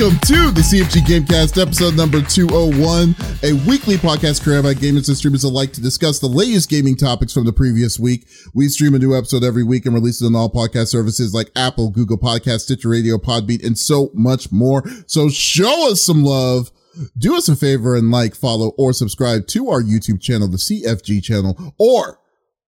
Welcome to the CFG Gamecast, episode number 201, a weekly podcast created by gamers and streamers alike to discuss the latest gaming topics from the previous week. We stream a new episode every week and release it on all podcast services like Apple, Google Podcast, Stitcher Radio, Podbean, and so much more. So show us some love. Do us a favor and like, follow, or subscribe to our YouTube channel, the CFG channel, or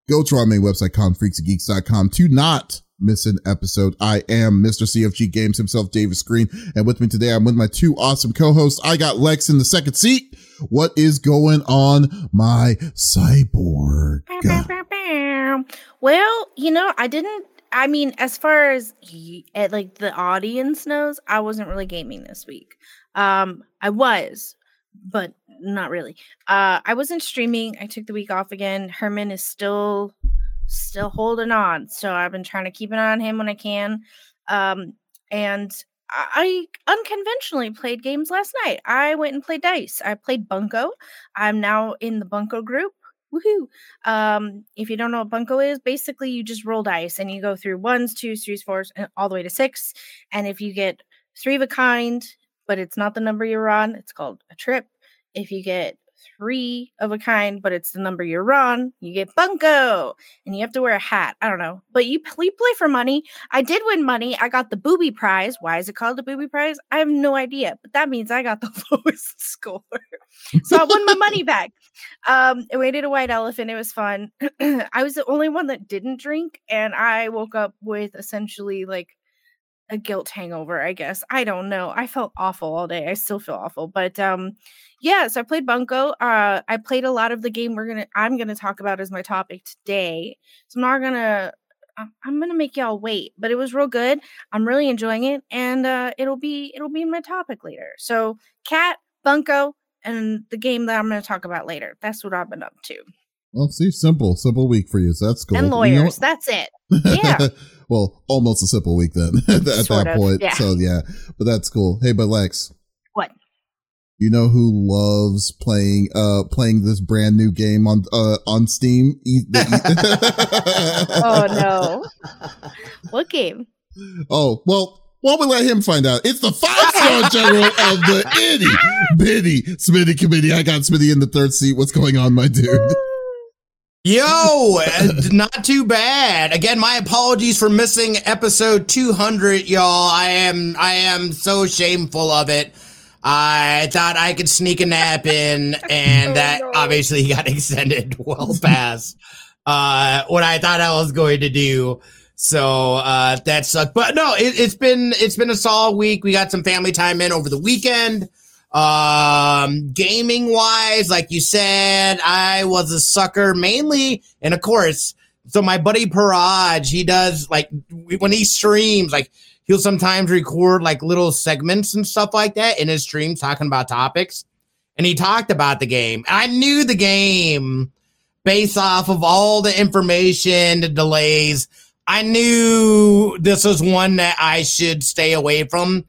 go to our main website, confreaksgeeks.com to not miss an episode. I am Mr. CFG Games himself, Davis Green. And with me today, I'm with my two awesome co-hosts. I got Lex in the second seat. What is going on, my cyborg? Well, you know, I didn't, I mean, as far as like the audience knows, I wasn't really gaming this week. Um, I was, but not really. Uh, I wasn't streaming. I took the week off again. Herman is still still holding on. So I've been trying to keep an eye on him when I can. Um, and I unconventionally played games last night. I went and played dice. I played Bunko. I'm now in the Bunko group. Woohoo! Um, if you don't know what Bunko is, basically you just roll dice and you go through ones, twos, threes, fours, and all the way to six. And if you get three of a kind, but it's not the number you're on, it's called a trip. If you get three of a kind, but it's the number you're on, you get Bunko, and you have to wear a hat. I don't know, but you, you play for money. I did win money. I got the booby prize. Why is it called the booby prize? I have no idea, but that means I got the lowest score, so I won my money back. Um, and we did a white elephant. It was fun. I was the only one that didn't drink, and I woke up with essentially like a guilt hangover, I guess. I don't know. I felt awful all day. I still feel awful. But um yeah, so I played Bunko. Uh I played a lot of the game we're gonna I'm gonna talk about as my topic today. So I'm not gonna I'm gonna make y'all wait, but it was real good. I'm really enjoying it, and uh it'll be it'll be my topic later. So Cat, Bunko, and the game that I'm gonna talk about later. That's what I've been up to. Well, see, simple, simple week for you. So that's cool. And lawyers. You know that's it. Yeah. Well, almost a simple week then at that of, point. Yeah. So yeah, but that's cool. Hey, but Lex. What? You know who loves playing uh playing this brand new game on uh on Steam? oh no. What game? Oh, well, why don't we let him find out? It's the five star general of the itty bitty Smitty committee. I got Smitty in the third seat. What's going on, my dude? Yo, not too bad. Again, my apologies for missing episode 200, y'all. I am I am so shameful of it. I thought I could sneak a nap in, and oh, that no. obviously got extended well past uh, what I thought I was going to do. So uh, that sucked. But no, it, it's been it's been a solid week. We got some family time in over the weekend. Um, gaming wise, like you said, I was a sucker mainly, and of course, so my buddy Paraj, he does like when he streams, like he'll sometimes record like little segments and stuff like that in his stream talking about topics. And he talked about the game. I knew the game based off of all the information, the delays. I knew this was one that I should stay away from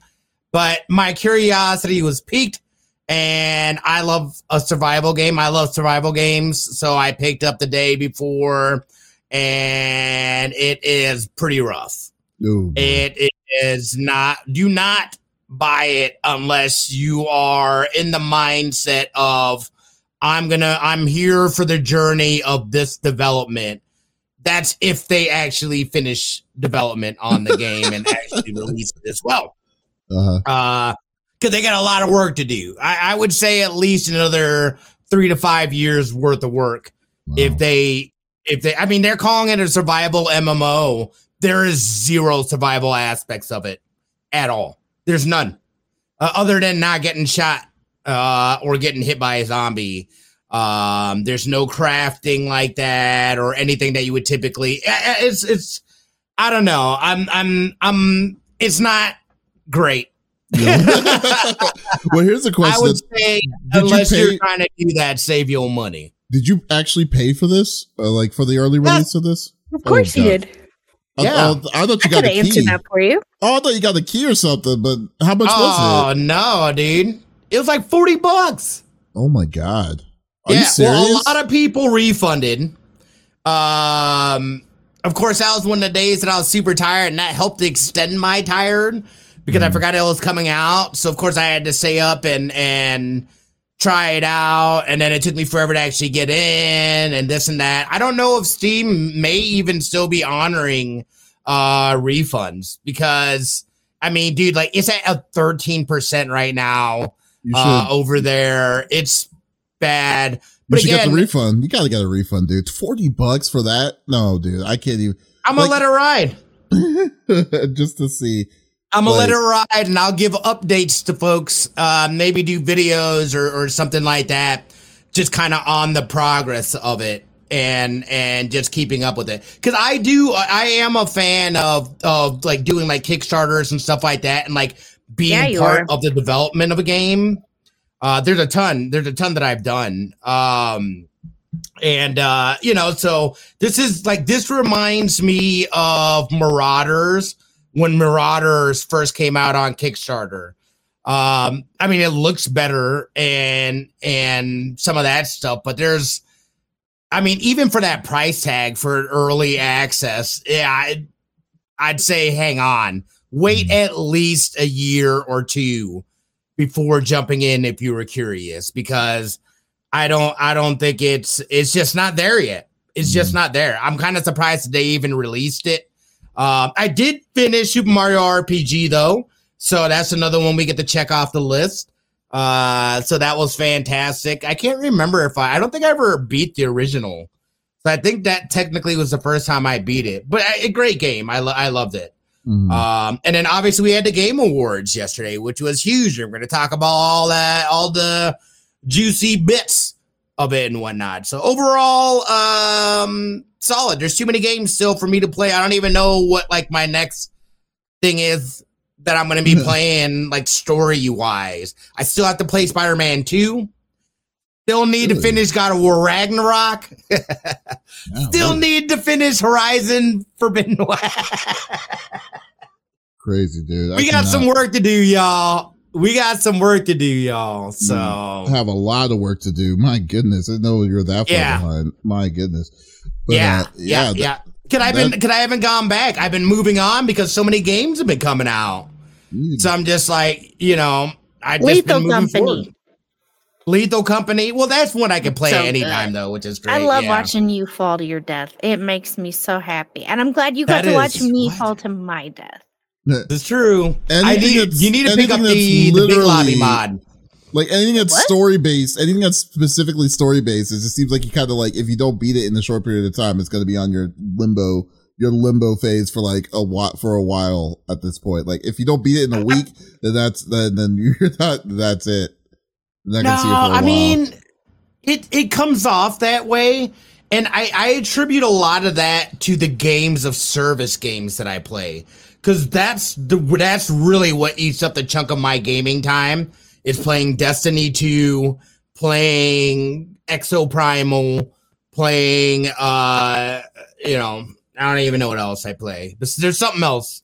but my curiosity was piqued and I love a survival game. I love survival games, so I picked up the day before, and it is pretty rough. Ooh, it is not. Do not buy it unless you are in the mindset of I'm gonna. I'm here for the journey of this development. That's if they actually finish development on the game and actually release it as well. Uh-huh. Uh, because they got a lot of work to do. I, I, would say at least another three to five years worth of work. Wow. If they, if they, I mean, they're calling it a survival MMO. There is zero survival aspects of it at all. There's none, uh, other than not getting shot uh, or getting hit by a zombie. Um, there's no crafting like that or anything that you would typically. It's it's. I don't know. I'm I'm I'm. It's not great. well, here's the question. I would say, unless you are trying to do that, save your money. Did you actually pay for this? Uh, like for the early release of this? Of course oh, you did. I, yeah, I, I thought you I got a key. that for you. Oh, I thought you got the key or something. But how much oh, was it? Oh no, dude! It was like forty bucks. Oh my god! Are yeah, well, a lot of people refunded. Um, of course, that was one of the days that I was super tired, and that helped extend my tired because mm. I forgot it was coming out. So of course I had to stay up and and try it out and then it took me forever to actually get in and this and that. I don't know if Steam may even still be honoring uh refunds because I mean, dude, like it's at a 13% right now uh, over there. It's bad. But you should again, get the refund. You gotta get a refund, dude. 40 bucks for that? No, dude. I can't even I'm gonna like, let it ride. just to see. I'm gonna like, let it ride and I'll give updates to folks. Uh, maybe do videos or, or something like that. Just kind of on the progress of it and and just keeping up with it because i do i am a fan of of like doing like kickstarters and stuff like that and like being yeah, part are. of the development of a game uh there's a ton there's a ton that i've done um and uh you know so this is like this reminds me of marauders when marauders first came out on kickstarter um i mean it looks better and and some of that stuff but there's I mean, even for that price tag for early access, yeah, I'd, I'd say hang on, wait mm-hmm. at least a year or two before jumping in if you were curious, because I don't, I don't think it's, it's just not there yet. It's mm-hmm. just not there. I'm kind of surprised they even released it. Um, I did finish Super Mario RPG though, so that's another one we get to check off the list. Uh, so that was fantastic. I can't remember if I, I don't think I ever beat the original. So I think that technically was the first time I beat it, but a, great game. I, lo- I loved it. Mm-hmm. Um, and then obviously we had the game awards yesterday, which was huge. We're going to talk about all that, all the juicy bits of it and whatnot. So overall, um, solid. There's too many games still for me to play. I don't even know what like my next thing is that I'm going to be playing like story wise. I still have to play Spider Man 2. Still need really? to finish God of War Ragnarok. yeah, oh, still really. need to finish Horizon Forbidden West. Crazy, dude. I we got some work to do, y'all. We got some work to do, y'all. Hmm. So I have a lot of work to do. My goodness, I know you're that far yeah. behind. My goodness. But, yeah, uh, yeah, yeah, yeah. Could I have been? Could I haven't gone back? I've been moving on because so many games have been coming out. Hmm. So I'm just like, you know, I just Lethal been moving Company. Forward. Lethal Company. Well, that's one I can play so anytime uh, good. though, which is great. I love yeah. watching you fall to your death. It makes me so happy, and I'm glad you got that to is, watch me what? fall to my death. It's true. I need you need to pick up the, the big lobby mod. Like anything that's what? story based, anything that's specifically story based, it just seems like you kind of like if you don't beat it in a short period of time, it's going to be on your limbo your limbo phase for like a while for a while at this point. Like if you don't beat it in a week, then that's then then you're not that's it. no, I mean it it comes off that way. And I, I attribute a lot of that to the games of service games that I play. Cause that's the that's really what eats up the chunk of my gaming time is playing Destiny 2, playing Exoprimal, playing uh you know I don't even know what else I play. But there's something else.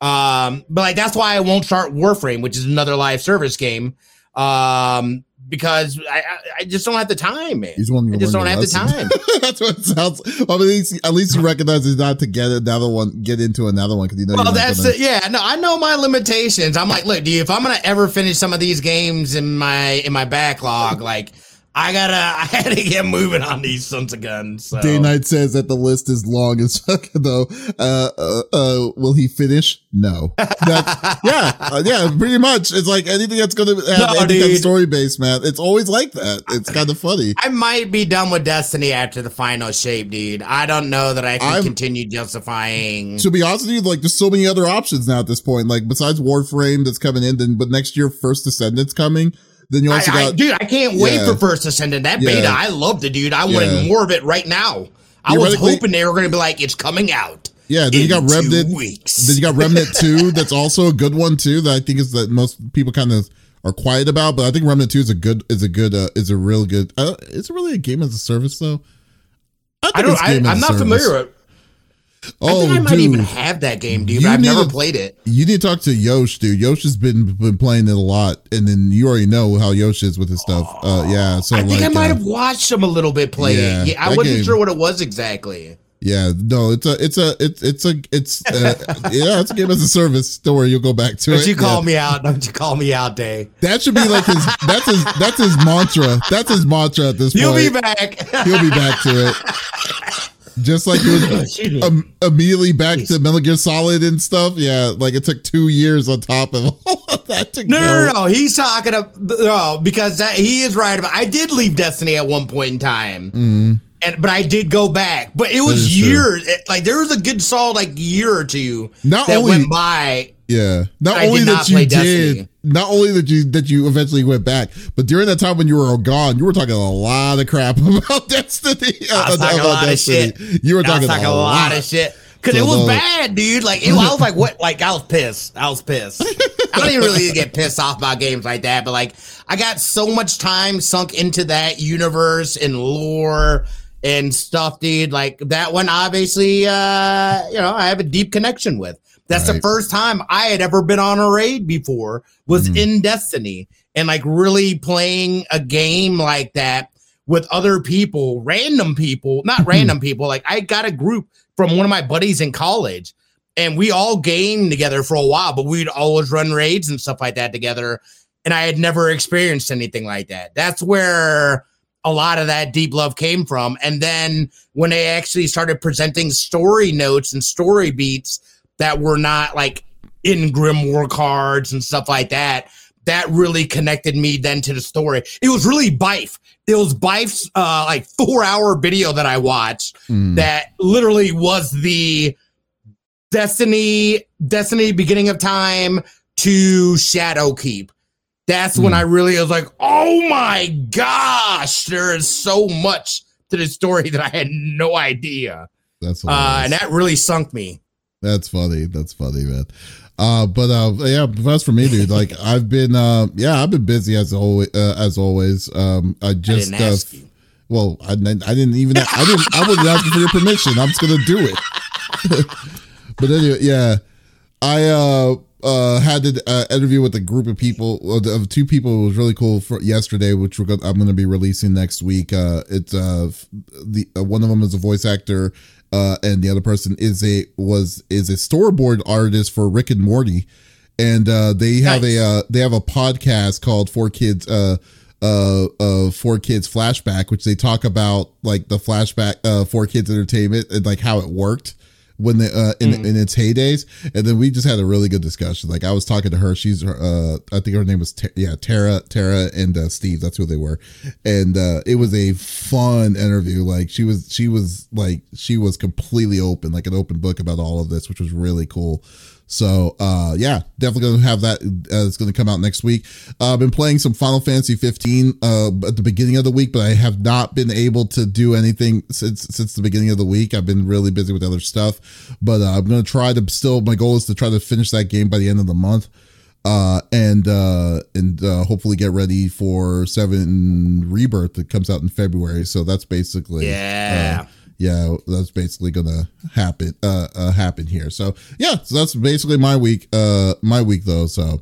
Um, but like that's why I won't start Warframe, which is another live service game. Um, because I, I just don't have the time, man. He's one I just don't have lesson. the time. that's what it sounds. Well, at least at least you recognize it's not to get another one, get into another one because you know. Well, that's gonna... Yeah, no, I know my limitations. I'm like, look, dude, if I'm gonna ever finish some of these games in my in my backlog, like I gotta, I had to get moving on these sons of guns. So. Day Night says that the list is long as fuck, though. Uh, uh, uh, will he finish? No. Yeah, uh, yeah, pretty much. It's like anything that's gonna have no, anything that's story based, man. It's always like that. It's kind of funny. I might be done with Destiny after the final shape, dude. I don't know that I can I'm, continue justifying. To be honest with you, like there's so many other options now at this point. Like besides Warframe that's coming in, then but next year First Descendants coming. Then you also I, got, I, dude. I can't wait yeah. for First Descendant. That beta. I loved it, dude. I wanted more of it right now. I was hoping they were going to be like, it's coming out. Yeah, then you got Remnant. Weeks. Then you got Remnant Two. That's also a good one too. That I think is that most people kind of are quiet about. But I think Remnant Two is a good is a good uh, is a real good. Uh, is it really a game as a service though? I, I don't. I, am not familiar with. Oh, I think I might dude. even have that game, dude. I've never to, played it. You need to talk to Yosh, dude. Yosh has been been playing it a lot, and then you already know how Yosh is with his stuff. Uh, yeah, so I think like, I might uh, have watched him a little bit play yeah, it. Yeah, I wasn't game, sure what it was exactly. Yeah, no, it's a, it's a, it's, it's a, it's, uh, yeah, it's a game as a service. Don't worry, you'll go back to Don't it. you call Yeah. me out? Don't you call me out, Day? That should be like his. That's his. That's his mantra. That's his mantra at this point. You'll be back. He'll be back to it. Just like he was um, immediately back to Metal Gear Solid and stuff. Yeah, like it took two years on top of all of that to No, go. no, no, no. He's talking about no, because that, he is right about. I did leave Destiny at one point in time, Mhm. and but I did go back. But it was years. It- like there was a good solid like year or two Not that only- went by. Yeah, not I only did that not you play did, Destiny. Not only that you that you eventually went back, but during that time when you were gone, you were talking a lot of crap about Destiny. I was talking a lot of shit. You were was talking, a, lot. of shit. Cause So it was the- bad, dude. Like it, I was like, what? Like I was pissed. I was pissed. I don't even really get pissed off about games like that, but like I got so much time sunk into that universe and lore and stuff, dude. Like that one, obviously, uh, you know, I have a deep connection with. That's the first time I had ever been on a raid before was Mhm. in Destiny and like really playing a game like that with other people, random people, not random people. Like I got a group from one of my buddies in college and we all gamed together for a while, but we'd always run raids and stuff like that together. And I had never experienced anything like that. That's where a lot of that deep love came from. And then when they actually started presenting story notes and story beats that were not like in Grimoire cards and stuff like that, that really connected me then to the story. It was really Byf. It was Byf's uh, like four hour video that I watched Mm. that literally was the Destiny, Destiny beginning of time to Shadowkeep. That's when Hmm. I really was like, oh my gosh, there is so much to the story that I had no idea. That's Uh, and that really sunk me. That's funny. That's funny, man. Uh, but uh, yeah, that's for me, dude. Like I've been, uh, yeah, I've been busy as always. Uh, as always, um, I just, I uh, well, I, I didn't even, I didn't, I wasn't asking for your permission. I'm just gonna do it. but anyway, yeah, I uh uh had an uh, interview with a group of people of of two people. It was really cool for yesterday, which we're gonna, I'm going to be releasing next week. Uh, it's uh the uh, one of them is a voice actor. Uh, and the other person is a was is a storyboard artist for Rick and Morty, and uh, they have Nice. a uh, they have a podcast called 4Kids uh uh uh 4Kids Flashback, which they talk about like the flashback uh 4Kids Entertainment and like how it worked when the uh in Mm. in its heydays. And then we just had a really good discussion. Like i was talking to her. She's uh i think her name was yeah tara tara and uh steve. That's who they were. And uh it was a fun interview. Like she was she was like she was completely open like an open book about all of this which was really cool so uh yeah definitely gonna have that uh, it's gonna come out next week. Uh, i've been playing some final fantasy 15 uh at the beginning of the week but i have not been able to do anything since since the beginning of the week. I've been really busy with other stuff but uh, i'm gonna try to still my goal is to try to finish that game by the end of the month uh and uh and uh hopefully get ready for seven rebirth that comes out in february. So that's basically Yeah. uh, yeah that's basically gonna happen uh, uh happen here. So yeah so that's basically my week uh my week though so.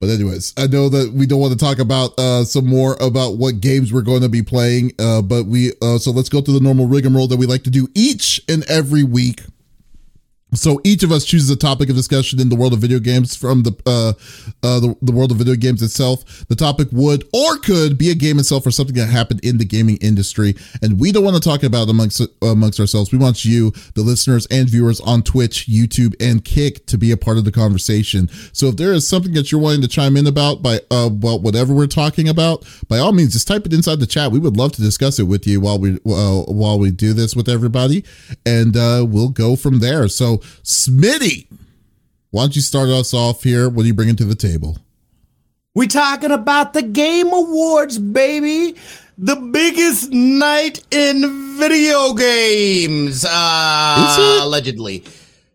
But anyways i know that we don't want to talk about uh some more about what games we're going to be playing uh but we uh so let's go to the normal rigmarole that we like to do each and every week so each of us chooses a topic of discussion in the world of video games from the uh, uh, the, the world of video games itself. The topic would or could be a game itself or something that happened in the gaming industry, and we don't want to talk about amongst amongst ourselves. We want you, the listeners and viewers on Twitch, YouTube, and Kick, to be a part of the conversation. So if there is something that you're wanting to chime in about by uh, about whatever we're talking about, by all means, just type it inside the chat. We would love to discuss it with you while we uh, while we do this with everybody, and uh, we'll go from there. So. Smitty, why don't you start us off here? What are you bringing to the table? We're talking about the Game Awards, baby. The biggest night in video games, uh, allegedly.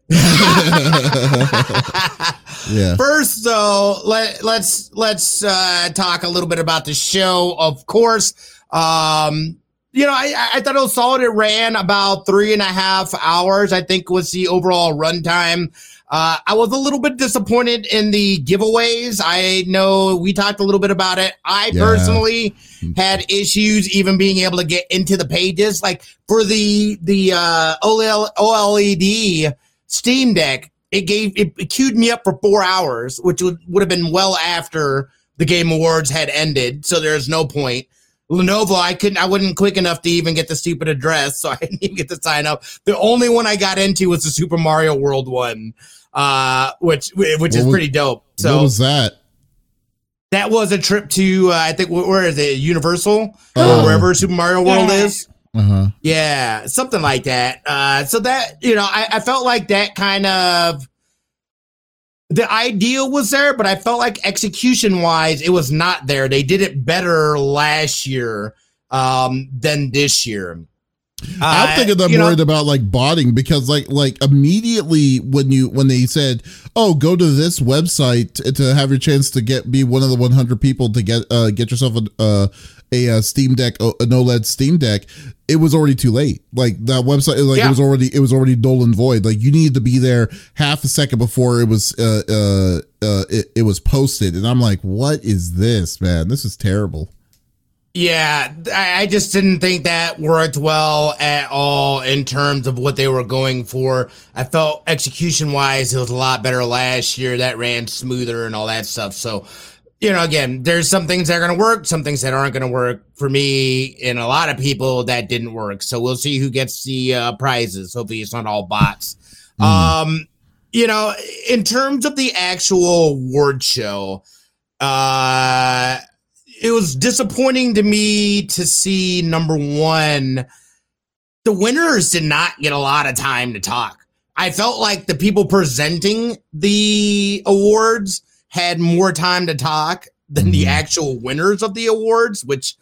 Yeah. First, though, let let's let's uh, talk a little bit about the show. Of course, um, you know, I, I thought it was solid. It ran about three and a half hours. I think was the overall runtime. Uh, I was a little bit disappointed in the giveaways. I know we talked a little bit about it. I yeah. personally had issues even being able to get into the pages. Like for the the uh, OLED Steam Deck, it gave it, it queued me up for four hours, which would, would have been well after the Game Awards had ended. So there's no point. Lenovo, I couldn't, I wasn't quick enough to even get the stupid address, so I didn't even get to sign up. The only one I got into was the Super Mario World one, uh, which which what is was, pretty dope. So what was that? That was a trip to uh, I think where is it Universal oh. wherever Super Mario World yeah. is. Uh-huh. Yeah, something like that. Uh, so that you know, I, I felt like that kind of the idea was there, but I felt like execution wise, it was not there. They did it better last year um, than this year. I'm thinking I'm worried know, about like botting because like like immediately when you when they said oh go to this website to have your chance to get be one of the 100 people to get uh get yourself a uh, a, a Steam Deck a OLED Steam Deck it was already too late like that website like yeah. it was already it was already null and void like you needed to be there half a second before it was uh uh, uh it, it was posted and I'm like what is this man this is terrible yeah, I just didn't think that worked well at all in terms of what they were going for. I felt execution wise, it was a lot better last year. That ran smoother and all that stuff. So, you know, again, there's some things that are going to work, some things that aren't going to work for me and a lot of people that didn't work. So we'll see who gets the uh, prizes. Hopefully, it's not all bots. Mm. Um, you know, in terms of the actual award show, uh, it was disappointing to me to see number one, the winners did not get a lot of time to talk. I felt like the people presenting the awards had more time to talk than the mm-hmm. actual winners of the awards, which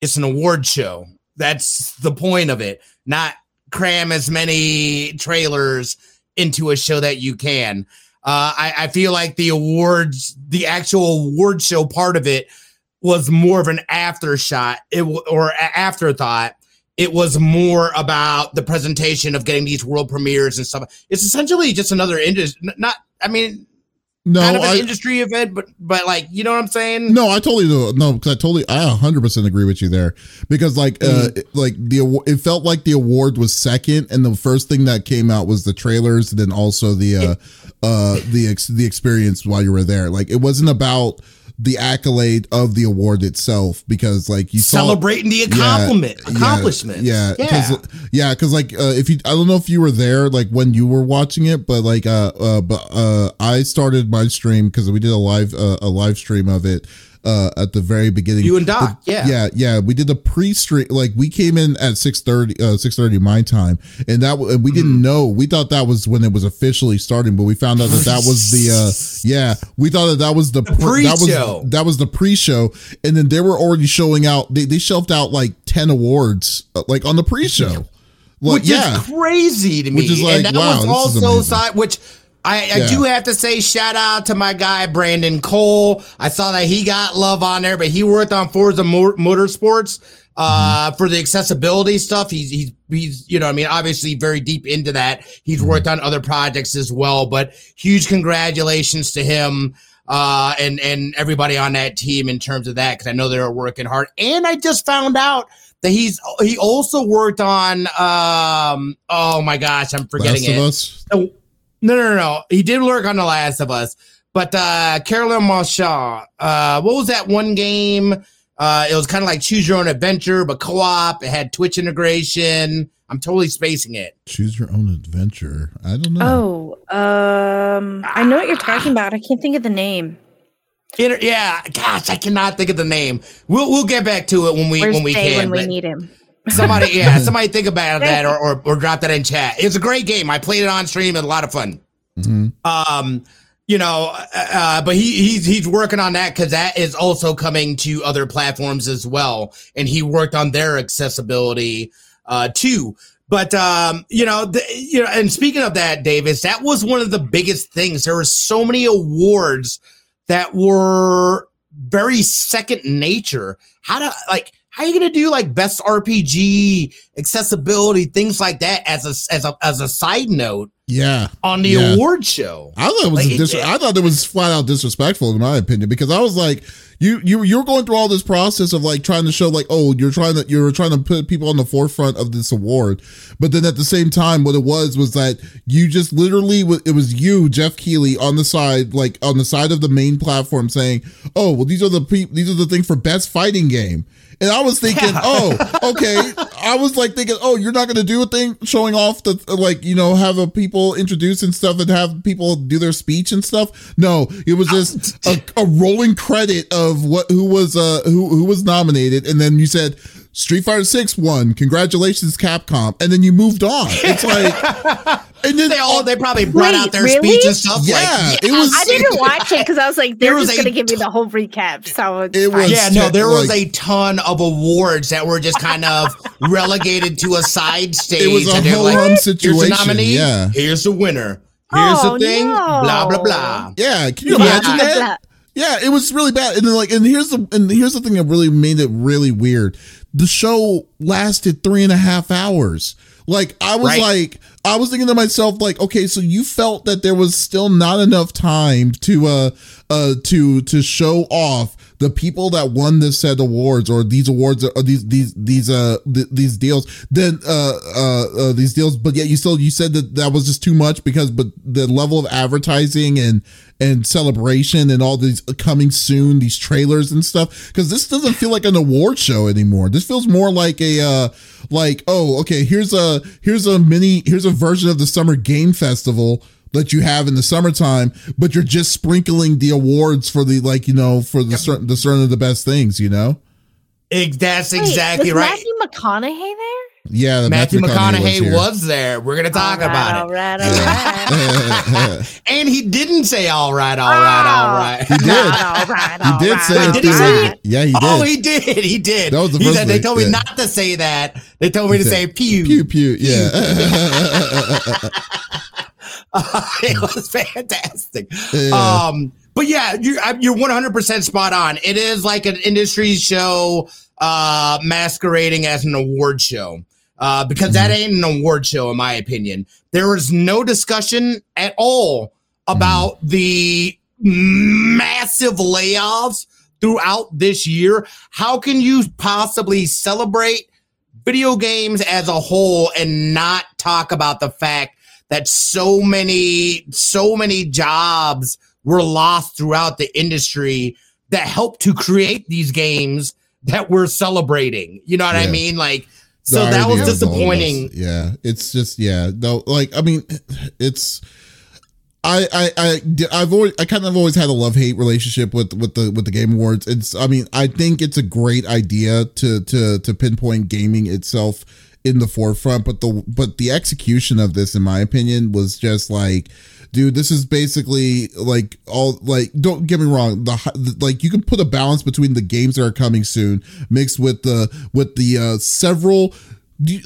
it's an award show. That's the point of it, not cram as many trailers into a show that you can. Uh, I, I feel like the awards, the actual award show part of it was more of an aftershot it, or afterthought. It was more about the presentation of getting these world premieres and stuff. It's essentially just another industry. Not, I mean, no, kind of an I, industry event, but but like you know what I'm saying? No, I totally do. No, because I totally, I 100 percent agree with you there. Because like, mm-hmm. uh, like the it felt like the award was second, and the first thing that came out was the trailers, and then also the uh, uh, the ex- the experience while you were there. Like, it wasn't about the accolade of the award itself because like you celebrating saw, the accomplishment yeah, accomplishment yeah yeah. yeah because like uh, if you i don't know if you were there like when you were watching it but like uh uh but uh i started my stream because we did a live uh, a live stream of it uh, at the very beginning. You and Doc, yeah, yeah, yeah. We did the pre-stream. Like we came in at six thirty, uh, six thirty my time, and that and we mm. didn't know. We thought that was when it was officially starting, but we found out that that was the uh, yeah. We thought that that was the, the pre- that was that was the pre-show, and then they were already showing out. They they shelved out like ten awards, uh, like on the pre-show. Like, which yeah. is crazy to me. Which is like, and that wow, was also side, which I, I do have to say shout out to my guy Brandon Cole. I saw that he got love on there, but he worked on Forza Motorsports uh mm-hmm. for the accessibility stuff. He's he's he's you know I mean obviously very deep into that. He's mm-hmm. worked on other projects as well, but huge congratulations to him uh and and everybody on that team in terms of that cuz I know they're working hard. And I just found out that he's he also worked on um oh my gosh, I'm forgetting Last it. No, no, no, no. He did work on The Last of Us, but uh, Caroline Marchal. Uh, what was that one game? Uh, it was kind of like choose your own adventure, but co-op. It had Twitch integration. I'm totally spacing it. Choose your own adventure. I don't know. Oh, um, I know what you're talking about. I can't think of the name. Inter- yeah, gosh, I cannot think of the name. We'll we'll get back to it when we Where's when we can. When we need him. Somebody, yeah, somebody think about that or, or, or drop that in chat. It's a great game. I played it on stream and a lot of fun. Mm-hmm. Um, you know, uh, uh, but he he's he's working on that because that is also coming to other platforms as well, and he worked on their accessibility uh, too. But um, you know, the, you know, and speaking of that, Davis, that was one of the biggest things. There were so many awards that were very second nature. How to like how are you gonna do like best RPG accessibility things like that as a as a as a side note Yeah. on the Yeah. award show? I thought it was Like, dis- I thought it was flat out disrespectful in my opinion because I was like you you you're going through all this process of like trying to show like oh you're trying to you're trying to put people on the forefront of this award but then at the same time what it was was that you just literally it was you Geoff Keighley on the side like on the side of the main platform saying oh well these are the pe- these are the things for best fighting game and I was thinking, oh, okay. I was like thinking, oh, you're not going to do a thing showing off the, like, you know, have a people introduce and stuff and have people do their speech and stuff. No, it was just a, a rolling credit of what, who was, uh, who, who was nominated. And then you said, Street Fighter 6 won. Congratulations, Capcom. And then you moved on. It's like, and then They all they probably brought Wait, out their really? speech and stuff. Yeah, like, it was- I didn't watch it because I was like, they're was just gonna give me the whole recap. So it's It fine. was- Yeah, no, there was like- a ton of awards that were just kind of relegated to a side stage. it was a and they're whole like, hum Here's the situation. nominee. Yeah. Here's the winner. Here's Oh, the thing. no. Blah blah blah. Yeah. Can you Yeah. imagine that? Yeah, it was really bad. And then like, and here's the and here's the thing that really made it really weird. The show lasted three and a half hours. Like I was Right. like, I was thinking to myself, like, okay, so you felt that there was still not enough time to uh uh to to show off the people that won this set awards or these awards or these these these uh th- these deals then uh, uh uh these deals but yet you still you said that that was just too much because but the level of advertising and and celebration and all these coming soon these trailers and stuff because this doesn't feel like an award show anymore. This feels more like a uh like oh okay here's a here's a mini here's a version of the summer game festival that you have in the summertime, but you're just sprinkling the awards for the like you know for the certain the certain of the best things, you know. Ex- That's Wait, exactly was right. Matthew McConaughey there? Yeah, Matthew McConaughey was, here. there. We're gonna talk All right, about all it. right, all right. And he didn't say all right, all right, all Oh. He did. Not all right, He did right, say Wait, it. did he say it? Yeah, he oh, did. Oh, he did. He did. That was the he first said they told me yeah. not to say that. They told me to He say said, pew. pew pew. Yeah. it was fantastic. Yeah. Um, but yeah, you're you're 100 percent spot on. It is like an industry show uh, masquerading as an award show. Uh, because that ain't an award show, in my opinion. There was no discussion at all about the massive layoffs throughout this year. How can you possibly celebrate video games as a whole and not talk about the fact that so many so many jobs were lost throughout the industry that helped to create these games that we're celebrating you know what i mean like The so that was disappointing. Yeah, it's just yeah. No, like I mean, it's. I I I I've always I kind of always had a love hate relationship with with the with the game awards. It's I mean I think it's a great idea to to to pinpoint gaming itself in the forefront, but the but the execution of this, in my opinion, was just like, dude, this is basically like all like. Don't get me wrong, the, like you can put a balance between the games that are coming soon, mixed with the with the uh several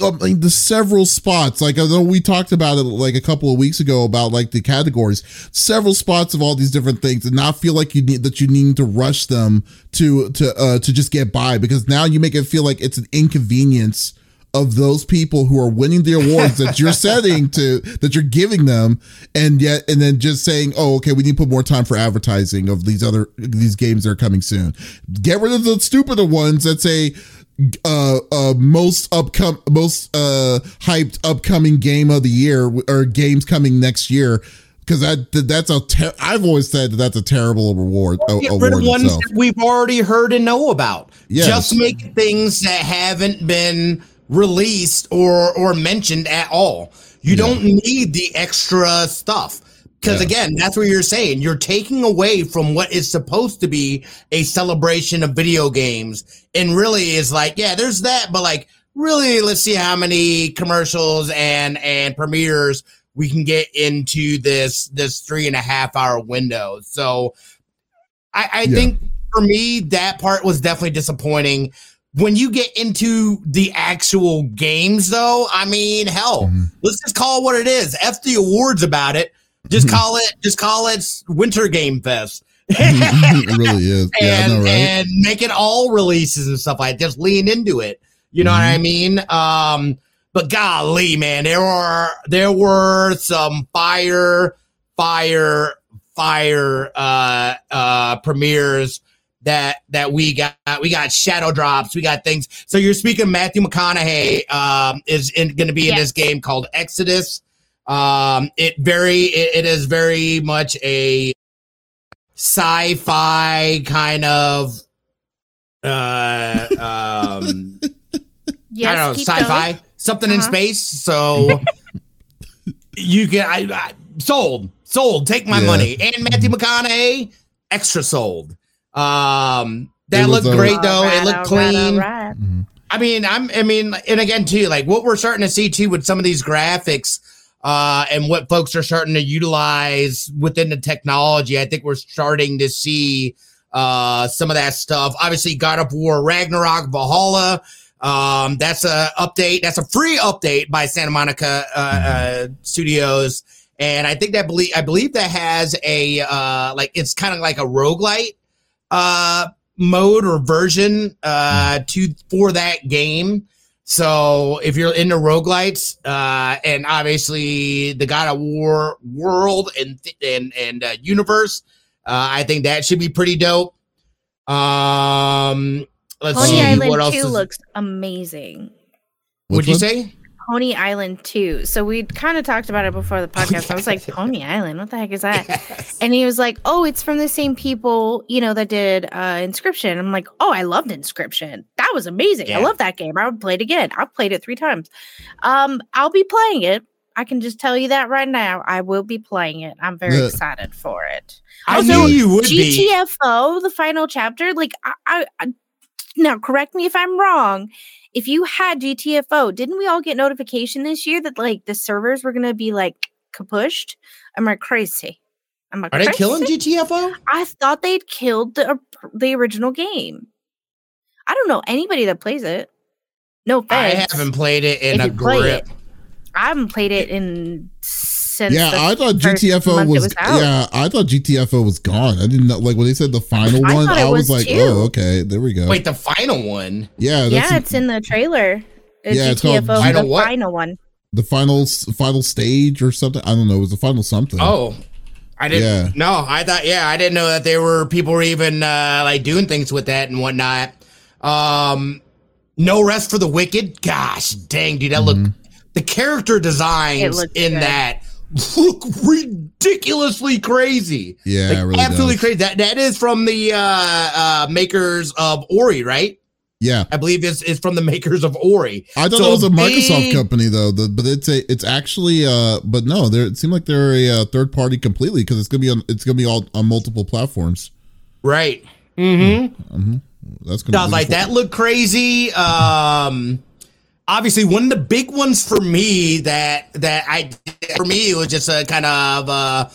I mean, the several spots, like I know we talked about it like a couple of weeks ago about like the categories, several spots of all these different things, and not feel like you need that you need to rush them to to uh to just get by because now you make it feel like it's an inconvenience of those people who are winning the awards that you're setting to that you're giving them and yet and then just saying oh okay we need to put more time for advertising of these other these games that are coming soon get rid of the stupider ones that say uh uh most upcom most uh hyped upcoming game of the year or games coming next year because that that's a ter- I've always said that that's a terrible reward a- get rid of ones itself. that we've already heard and know about Yes. just make things that haven't been released or or mentioned at all you Yeah. don't need the extra stuff because Yeah. again that's what you're saying you're taking away from what is supposed to be a celebration of video games and really is like yeah there's that but like really let's see how many commercials and and premieres we can get into this this three and a half hour window so I, I Yeah. think for me, that part was definitely disappointing. When you get into the actual games, though, I mean, hell, Mhm. let's just call it what it is. F the awards about it. Just call it, just call it Winter Game Fest. it really is. Yeah, I and, know, right? and make it all releases and stuff like that. Just lean into it. You know what I mean? Um, but golly, man, there were there were some fire, fire, fire uh uh premieres that that we got we got shadow drops we got things so you're speaking matthew mcconaughey um is going to be in Yes. this game called exodus um it very it, it is very much a sci-fi kind of uh um Yes, I don't know, sci-fi, going. something in Uh-huh. space. So you can, I, I sold, sold. Take my Yeah. money. And Matthew McConaughey, extra sold. Um, that looked a- great though. All right, it looked all right, clean. all right. Mhm. I mean, I'm, I mean, and again too, like what we're starting to see too with some of these graphics. Uh, and what folks are starting to utilize within the technology, I think we're starting to see uh, some of that stuff. Obviously, God of War, Ragnarok, Valhalla. Um, that's a update. That's a free update by Santa Monica uh, uh, Studios, and I think that believe I believe that has a uh, like it's kind of like a roguelite uh, mode or version uh, to for that game. So if you're into roguelites, uh, and obviously the God of War world and and and uh, universe, uh, I think that should be pretty dope. Um, let's Pony see Island what else 2 is- looks amazing. What'd Which you one? say? Pony Island 2. So we kind of talked about it before the podcast. I was like, Pony Island, what the heck is that? Yes. And he was like, "Oh, it's from the same people, you know, that did uh Inscryption." I'm like, "Oh, I loved Inscryption. That was amazing. I Yeah. love that game. I would play it again. I've played it 3 times." Um, I'll be playing it. I can just tell you that right now. I will be playing it. I'm very excited for it. I Also, knew you would be. GTFO, the final chapter, like I, I, I now correct me if I'm wrong. If you had GTFO, didn't we all get notification this year that like the servers were gonna be like kapushed? Am I crazy? Am I Are they killing crazy? GTFO? I thought they'd killed the the original game. I don't know anybody that plays it. No I haven't played it in If a grip. I haven't played it in since. Yeah, the I thought GTFO was, was yeah, I thought GTFO was gone. I didn't know like when they said the final I one, I was, was like, too. oh, okay, there we go. Wait, the final one. yeah, that's yeah, it's in the trailer. It's Yeah, it's called GTFO, Final the what? final one. the final final stage or something. I don't know. It was the final something. Oh, I didn't. Yeah. No, I thought. Yeah, I didn't know that there were people were even uh, like doing things with that and whatnot. Um, no rest for the wicked. Gosh, dang, dude, that Mhm. look. The character designs in good. that look ridiculously crazy. yeah, Like, really absolutely does. crazy. That that is from the uh, uh, makers of Ori, right? Yeah, I believe it's, it's from the makers of Ori. I thought So it was a Microsoft big- company though. The, but it's a it's actually uh, but no, they're it seemed like they're a uh, third party completely because it's gonna be on it's gonna be all on multiple platforms. Right. Mm-hmm. hmm That's gonna I was like, that looked crazy. Um, obviously, one of the big ones for me that that I for me it was just a kind of uh,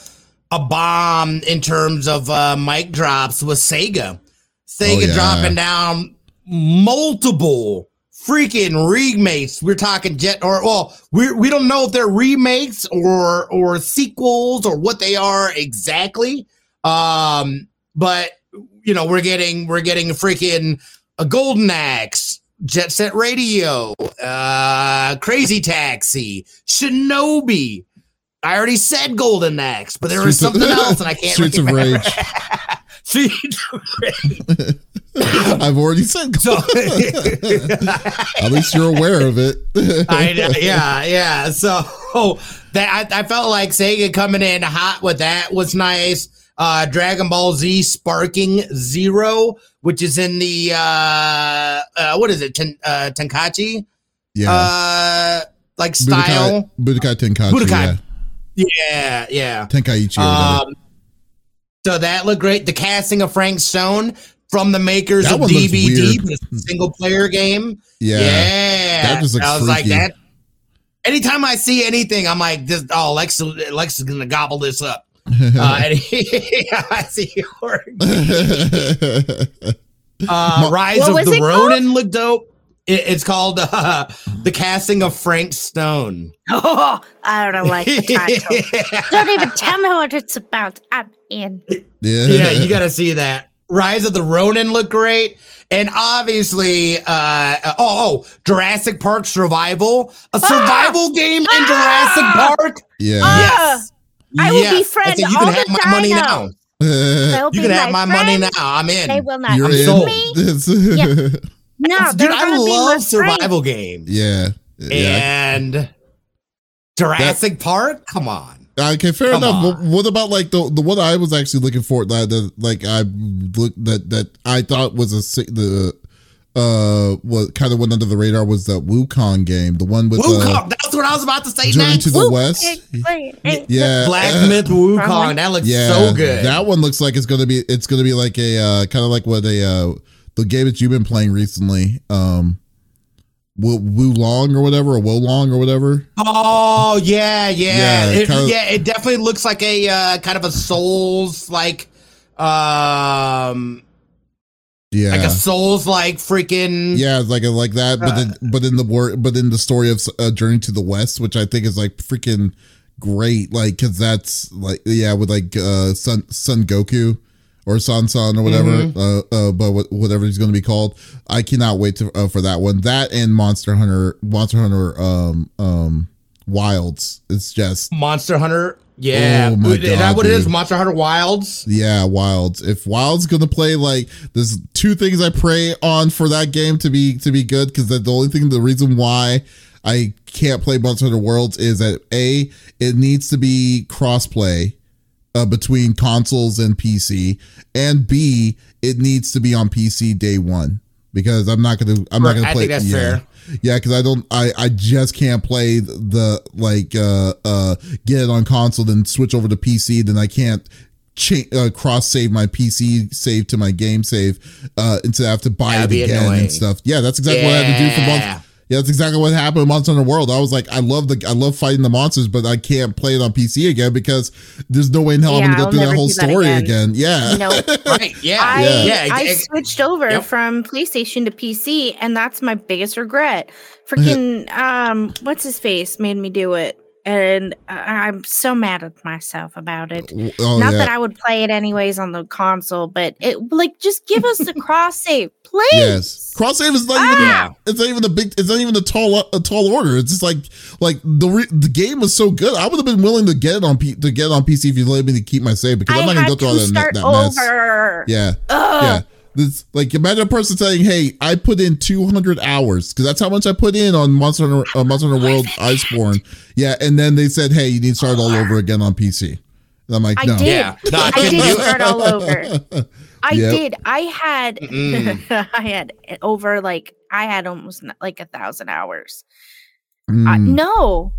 a bomb in terms of uh, mic drops was Sega. Sega Oh, yeah. dropping down multiple freaking remakes. We're talking jet or well, we we don't know if they're remakes or or sequels or what they are exactly. Um, but you know, we're getting we're getting a freaking a Golden Axe, Jet Set Radio, uh, Crazy Taxi, Shinobi. I already said Golden Axe, but there was Streets of- something else, and I can't. Streets of remember. Rage. Streets of Rage. I've already said. So, At least you're aware of it. I, yeah, yeah. So that I, I felt like Sega coming in hot with that was nice. Uh, Dragon Ball Z Sparking Zero, which is in the uh, uh what is it? Ten, uh, Tenkaichi yeah. uh like style. Budokai, Budokai Tenkaichi. Budokai. Yeah. Yeah, yeah. Tenkaichi. Um, so that looked great. The casting of Frank Stone from the makers That of DBD, single player game. yeah. Yeah, That just looks I was like that. Anytime I see anything, I'm like, this, oh, Lex, Lex is gonna gobble this up. Uh, and he, I see horror. Uh, Rise What of the it called? Ronin looked dope. It, it's called uh, the casting of Frank Stone. Oh, I don't like the title. don't even tell me what it's about. I'm in. Yeah. yeah, you got to see that. Rise of the Ronin looked great. And obviously, uh, oh, oh, Jurassic Park Survival, a survival game in Ah! Jurassic Park. Yeah. Ah! yes, I will Yes. befriend I said, you all can have the my money now. dinos. They'll You be can have my money now. I'm in. They will not You're I'm in. sold. me. Yeah. No, Dude, I gonna be my love friends. survival games. yeah. Yeah. And Jurassic Park, come on. Okay, fair Come enough. on. What, what about like the the one I was actually looking for that, that like I look that that I thought was a the uh what kind of went under the radar was the Wukong game, the one with uh, Wukong, that's what I was about to say Journey next. to the Woo. West. Yeah, Black Myth Wukong, that looks yeah, so good. That one looks like it's gonna be it's gonna be like a uh, kind of like what a uh, the game that you've been playing recently, um, Wu, Wu Long or whatever, or Wo Long or whatever. Oh yeah, yeah, Yeah, it, kinda- yeah. It definitely looks like a uh, kind of a Souls like, um, Yeah, like a Souls like freaking. Yeah, like like that, but then but in the word, but in the story of uh, Journey to the West, which I think is like freaking great, like because that's like yeah, with like uh Sun Sun Goku or San San or whatever, uh, uh, but wh- whatever he's going to be called. I cannot wait to, uh, for that one. That and Monster Hunter, Monster Hunter, um, um, Wilds. It's just Monster Hunter. Yeah, Oh, my is that what it is? Monster Hunter Wilds. Yeah, Wilds. If Wilds gonna play like there's two things I pray on for that game to be to be good because the only thing the reason why I can't play Monster Hunter Worlds is that a it needs to be crossplay uh, between consoles and PC, and b it needs to be on PC day one because I'm not gonna I'm not gonna I play. think that's yeah. fair. Yeah, because I don't, I, I just can't play the like uh uh get it on console, then switch over to PC, then I can't cha- uh, cross save my PC save to my game save uh until I have to buy That'd it again and stuff. Yeah, that's exactly what I had to do for Yeah. Months. Yeah, that's exactly what happened in Monster Hunter World. I was like, I love the, I love fighting the monsters, but I can't play it on PC again because there's no way in hell I'm gonna go I'll through that whole do that story again. again. Yeah, No, Right. Yeah. I yeah. I ex- switched over Yep. from PlayStation to PC, and that's my biggest regret. Freaking um, what's his face made me do it, and I'm so mad at myself about it. oh Not yeah. that I would play it anyways on the console, but it like just give us the cross save, please. Yes, cross save is not even. Yeah. It's not even the big. It's not even a tall a tall order. It's just like like the re, the game was so good. I would have been willing to get it on P, to get it on PC if you let me to keep my save because I I'm not gonna go through all that, that mess. over. Yeah, Ugh. yeah. This like imagine a person saying, "Hey, I put in 200 hours because that's how much I put in on Monster Hunter, uh, Monster Hunter World Iceborne." Yeah, and then they said, "Hey, you need to start all over again on PC." And I'm like, I "No." did. Yeah. No, I I did start all over. I Yep. did. I had I had over like I had almost like a thousand hours. I, Mm. no,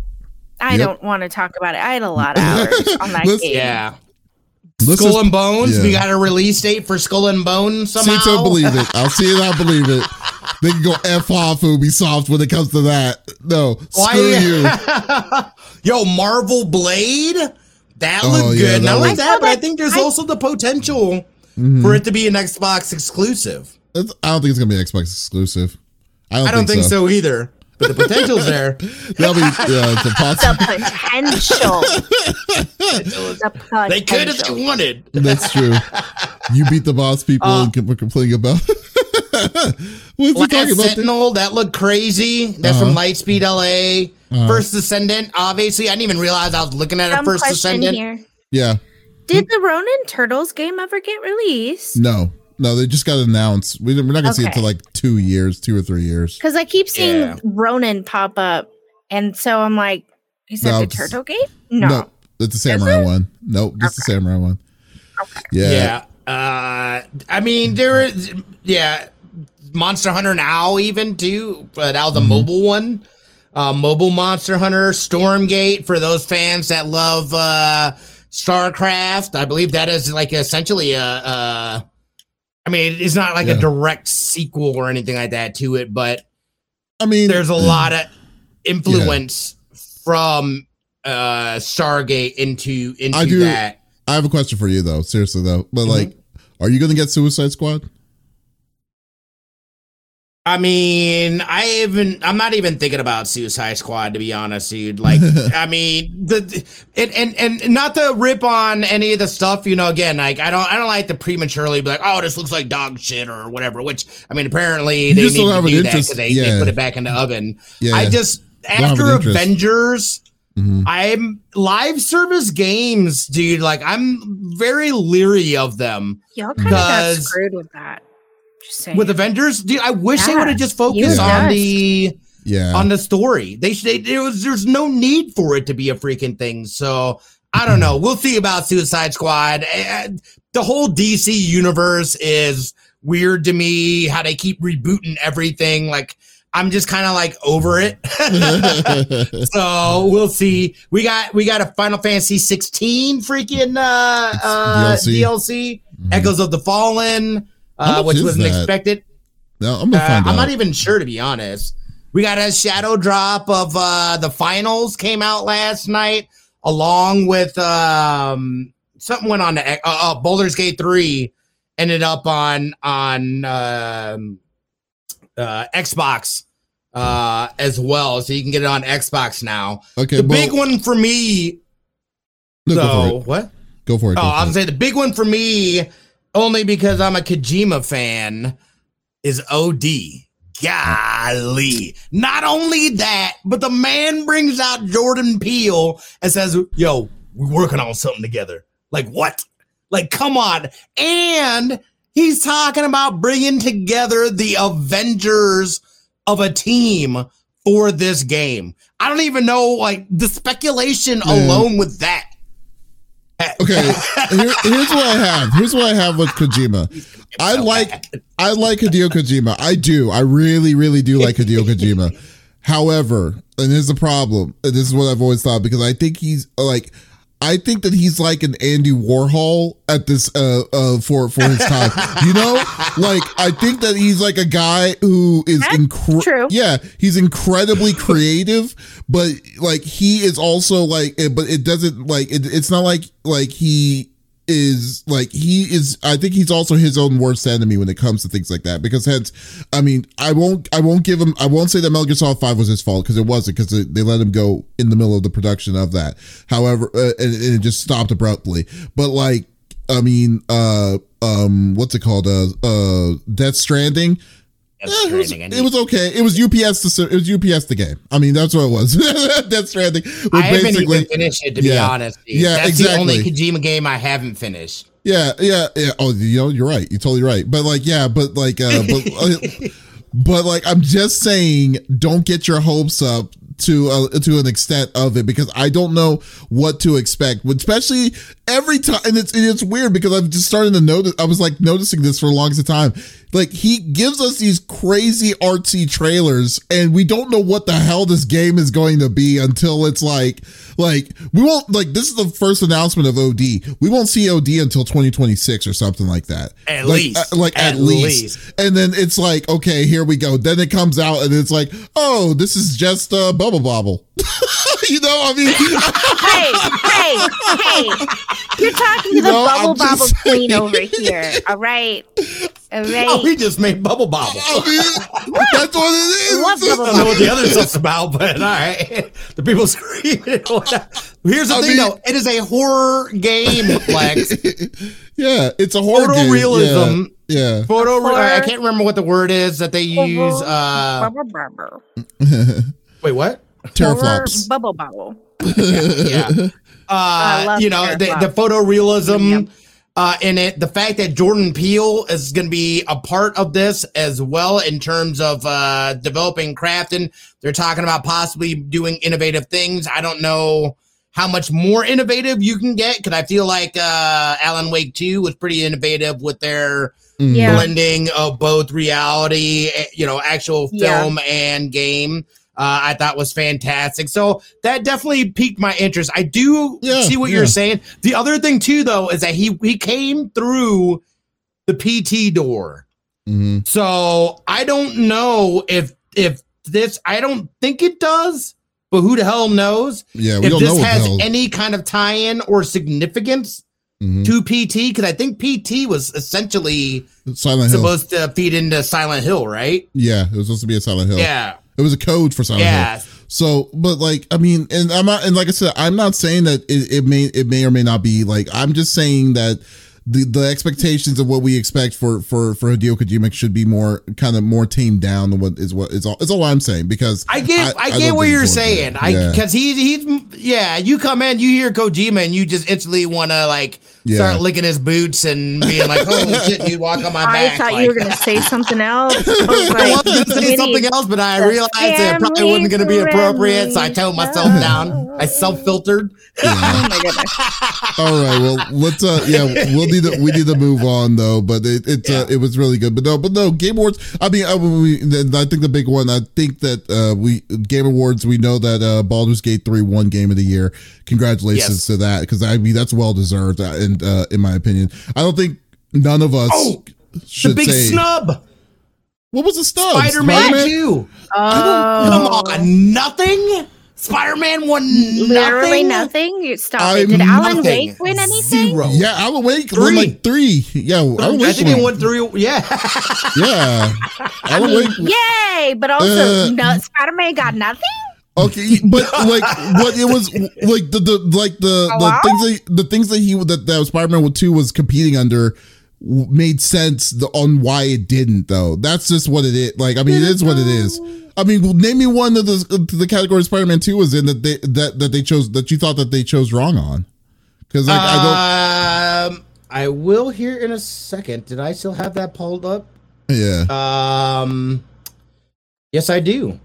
I Yep. don't want to talk about it. I had a lot of hours on that Let's- game. Yeah. Let's Skull just- and Bones. We got a release date for Skull and Bones See somehow. it to believe it. I'll see it. I believe it. They can go f off Ubisoft when it comes to that. No, screw you. Yo, Marvel Blade. That Oh, yeah, good. Not was- only that, but I think there's I- also the potential Mhm. for it to be an Xbox exclusive. It's- I don't think it's gonna be Xbox exclusive. I don't, I don't think, so. either. But the potential's there. That'll be yeah, it's a The potential. the potential. They could if they wanted. That's true. You beat the boss people Uh, and we're complaining about. What's he Last talking about? Sentinel, that looked crazy. That's Uh-huh. from Lightspeed LA. Uh-huh. First Descendant, obviously. I didn't even realize I was looking at a First question Descendant. here. Yeah, Did the Ronin Turtles game ever get released? no, no, they just got announced. We, we're not gonna see it Okay. till like two years, two or three years. Because I keep seeing Yeah. Ronin pop up, and so I'm like, is that No, the Turtle game? No. no, it's the samurai it? one. Nope, it's the samurai one. Yeah. Yeah. Uh, I mean, there is, yeah, Monster Hunter now, even too, but that was a Mm-hmm. mobile one. Uh, mobile Monster Hunter, Stormgate, for those fans that love uh, StarCraft. I believe that is like essentially a, uh, I mean, it's not like Yeah. a direct sequel or anything like that to it, but I mean, there's a lot of influence from uh Stargate into into I do- that. I have a question for you though. Seriously though, but Mhm. like, are you gonna get Suicide Squad? I mean, I even I'm not even thinking about Suicide Squad to be honest, dude. Like, I mean, the and, and and not to rip on any of the stuff, you know. Again, like I don't I don't like to prematurely be like, oh, this looks like dog shit or whatever. Which I mean, apparently You they just need to have an do that interest- because they, yeah. they put it back in the oven. Yeah. I just after an interest. Avengers. Mhm. I'm live service games, dude. Like I'm very leery of them. Y'all kind of got Because- screwed with that. Just saying. With Avengers, dude, I wish they would have just you focused on the Yeah. on the story. They should. They, there was. There's no need for it to be a freaking thing. So I don't know. We'll see about Suicide Squad. Eh, The whole DC universe is weird to me. How they keep rebooting everything. Like I'm just kind of like over it. so we'll see. We got we got a Final Fantasy 16 freaking uh, uh DLC. DLC. Echoes of the Fallen, How uh, which wasn't that? expected. no, I'm gonna Uh, I'm not even sure to be honest. We got a shadow drop of uh the finals came out last night, along with um something went on the uh, uh, Baldur's Gate three ended up on on um, uh, Xbox uh as well, so you can get it on Xbox now. okay, the well, big one for me, no, go for it. what? Go for it. Oh, go for I was it. saying the big one for me, only because I'm a Kojima fan, is OD. Golly. Not only that, but the man brings out Jordan Peele and says, Yo, we're working on something together. Like, what? Like, come on. And he's talking about bringing together the Avengers of a team for this game. I don't even know, like, the speculation Man. alone with that. Okay, here, here's what I have. Here's what I have with Kojima. I like I like Hideo Kojima. I do. I really, really do like Hideo Kojima. However, and here's the problem. And this is what I've always thought because I think he's like I think that he's like an Andy Warhol at this uh uh for for his time. you know? Like I think that he's like a guy who is incredible. Yeah, he's incredibly creative, but like he is also like but it doesn't like it, it's not like like he is like he is I think he's also his own worst enemy when it comes to things like that because hence I mean I won't I won't give him I won't say that Metal Gear Solid 5 was his fault because it wasn't because they let him go in the middle of the production of that. However uh, and, and it just stopped abruptly. But like I mean uh um what's it called? Uh uh Death Stranding Death it, was, it was okay. It was UPS. The, it was UPS the game. I mean, that's what it was. Death Stranding. I was haven't basically even finished it to be honest. dude. Yeah, That's the only exactly. Kojima game I haven't finished. Yeah, yeah, yeah. Oh, you know, you're right. You're totally right. But like, yeah, but like, uh, but, uh, but like, I'm just saying, don't get your hopes up to uh, to an extent of it because I don't know what to expect. Especially every time, and it's it's weird because I'm just starting to notice. I was like noticing this for a long time. Like he gives us these crazy artsy trailers, and we don't know what the hell this game is going to be until it's like, like we won't like this is the first announcement of OD. We won't see OD until 2026 or something like that. At like, least. uh, like at, At least. least. And then it's like, okay, here we go. Then it comes out, and it's like, oh, this is just uh, bubble bobble. you know, I mean, hey, hey, hey! You're talking to You the know, I'm bubble bobble queen saying. over here. All right, all right. Oh, he just made Bubble Bobble. I mean, that's what it is. What I don't know what the other stuff's about, but all right. The people screaming. Here's the I thing, mean- though. It is a horror game, Flex. yeah, it's a horror game. Photorealism. Yeah. yeah. Photo. Horror. I can't remember what the word is that they use. Uh, bubble bubble. Wait, what? Teraflops. Bubble bubble. yeah. I Uh, love you know, the, Teraflops. the photorealism Yep. uh, in it, the fact that Jordan Peele is going to be a part of this as well in terms of uh, developing crafting. They're talking about possibly doing innovative things. I don't know how much more innovative you can get because I feel like uh, Alan Wake 2 was pretty innovative with their Mm. Yeah. blending of both reality, eh, you know, actual Yeah. film and game. Uh, I thought was fantastic. So that definitely piqued my interest. I do Yeah, see what yeah. you're saying. The other thing too, though, is that he he came through the PT door. Mhm. So I don't know if if this. I don't think it does, but who the hell knows? Yeah, if this has any kind of tie-in or significance Mhm. to PT because I think PT was essentially Silent Hill. supposed to feed into Silent Hill, right? yeah, it was supposed to be a Silent Hill. Yeah, It was a code for Silent Hill. yeah. So, but like, I mean, and I'm not, and like I said, I'm not saying that it, it may, it may or may not be like, I'm just saying that the, the expectations of what we expect for, for, for Hideo Kojima should be more, kind of more tamed down than what is what is all, is all I'm saying because I get, I, don't get what you're saying. good. I Yeah. because he, he's, yeah. You come in, you hear Kojima, and you just instantly want to like Yeah. start licking his boots and being like, "Holy shit, dude, walk on my back!" I thought like, you were gonna say something else. I was I was going to say something else, but I realized it probably wasn't going to be appropriate, so I toned myself friendly down. I self-filtered. Oh my goodness. All right, well, let's uh yeah, we'll need to we need to move on though, but it it uh, it was really good. But no, but no, Game Awards, I mean, I, we, I think the big one, I think that uh we Game Awards, we know that uh Baldur's Gate 3 won game of the year. Congratulations Yes. to that cuz I mean that's well deserved uh, and uh in my opinion. I don't think none of us Oh, should the big say snub. What was the stub? Spider-Man, Spider-Man? 2. Oh, Come on, nothing? Spider-Man won literally nothing? nothing. You stop I'm it. Did Alan nothing. Wake win anything? Zero. Yeah, Alan Wake won Three. like 3. Yeah, Alan Wake I think it won- won three. Yeah. Yeah. I Alan mean, Wake yay! But also, Uh, no, Spider-Man got nothing. Okay, but like what it was like the, the like the Hello? the things that the things that he that, that Spider-Man with 2 was competing under made sense the, on why it didn't though. That's just what it is. Like I mean it is what it is. I mean well, name me one of the the category Spider-Man 2 was in that they that that they chose that you thought that they chose wrong on. Cuz like I Um, I will here in a second. Did I still have that pulled up? yeah. Um, yes, I do.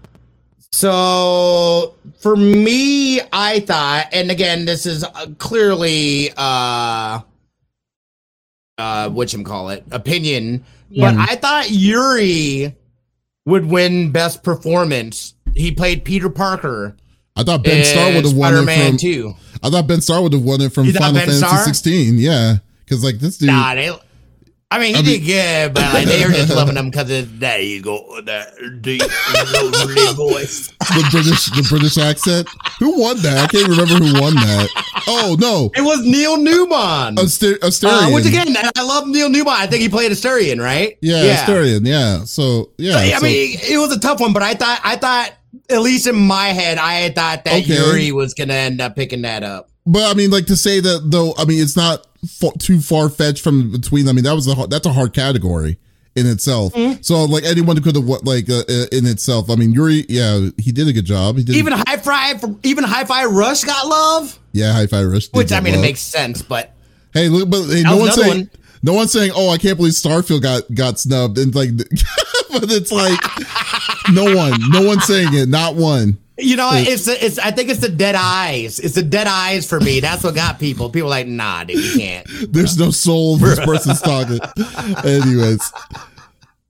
So for me, I thought, and again, this is uh, clearly uh, uh, what you call it, opinion, Yeah. but I thought Yuri would win best performance. He played Peter Parker. I thought Ben Starr would have won it from 2. I thought Ben Starr would have won it from Final Ben Fantasy Starr? 16. Yeah. Cuz like this dude Nah, they. I mean, he I did good, but like, they were just loving him because of there you go, that deep, voice. the British the British accent. Who won that? I can't remember who won that. Oh no, It was Neil Newbon. Aster- Astarion. Uh, which again, I love Neil Newbon. I think he played Astarion, right? yeah, Astarion. Yeah. So yeah. I so- mean, it was a tough one, but I thought, I thought, at least in my head, I thought that Okay. Yuri was gonna end up picking that up. but I mean, like to say that though. I mean, it's not too far fetched from between. I mean, that was a hard, that's a hard category in itself. Mm-hmm. So like anyone could have what like uh, uh, in itself. I mean, Yuri. Yeah, he did a good job. He did Even Hi-Fi, even Hi-Fi Rush got love, yeah, hi-fi rush. did which I mean, love. it makes sense, but Hey, look, but hey, no one's saying. one. No one's saying, "Oh, I can't believe Starfield got got snubbed." And like, but it's like, no one, no one's saying it, not one. You know, mm. it's it's. I think it's the dead eyes. It's the dead eyes for me. That's what got people. People are like, nah, dude, you can't. There's no soul. This person's talking. Anyways,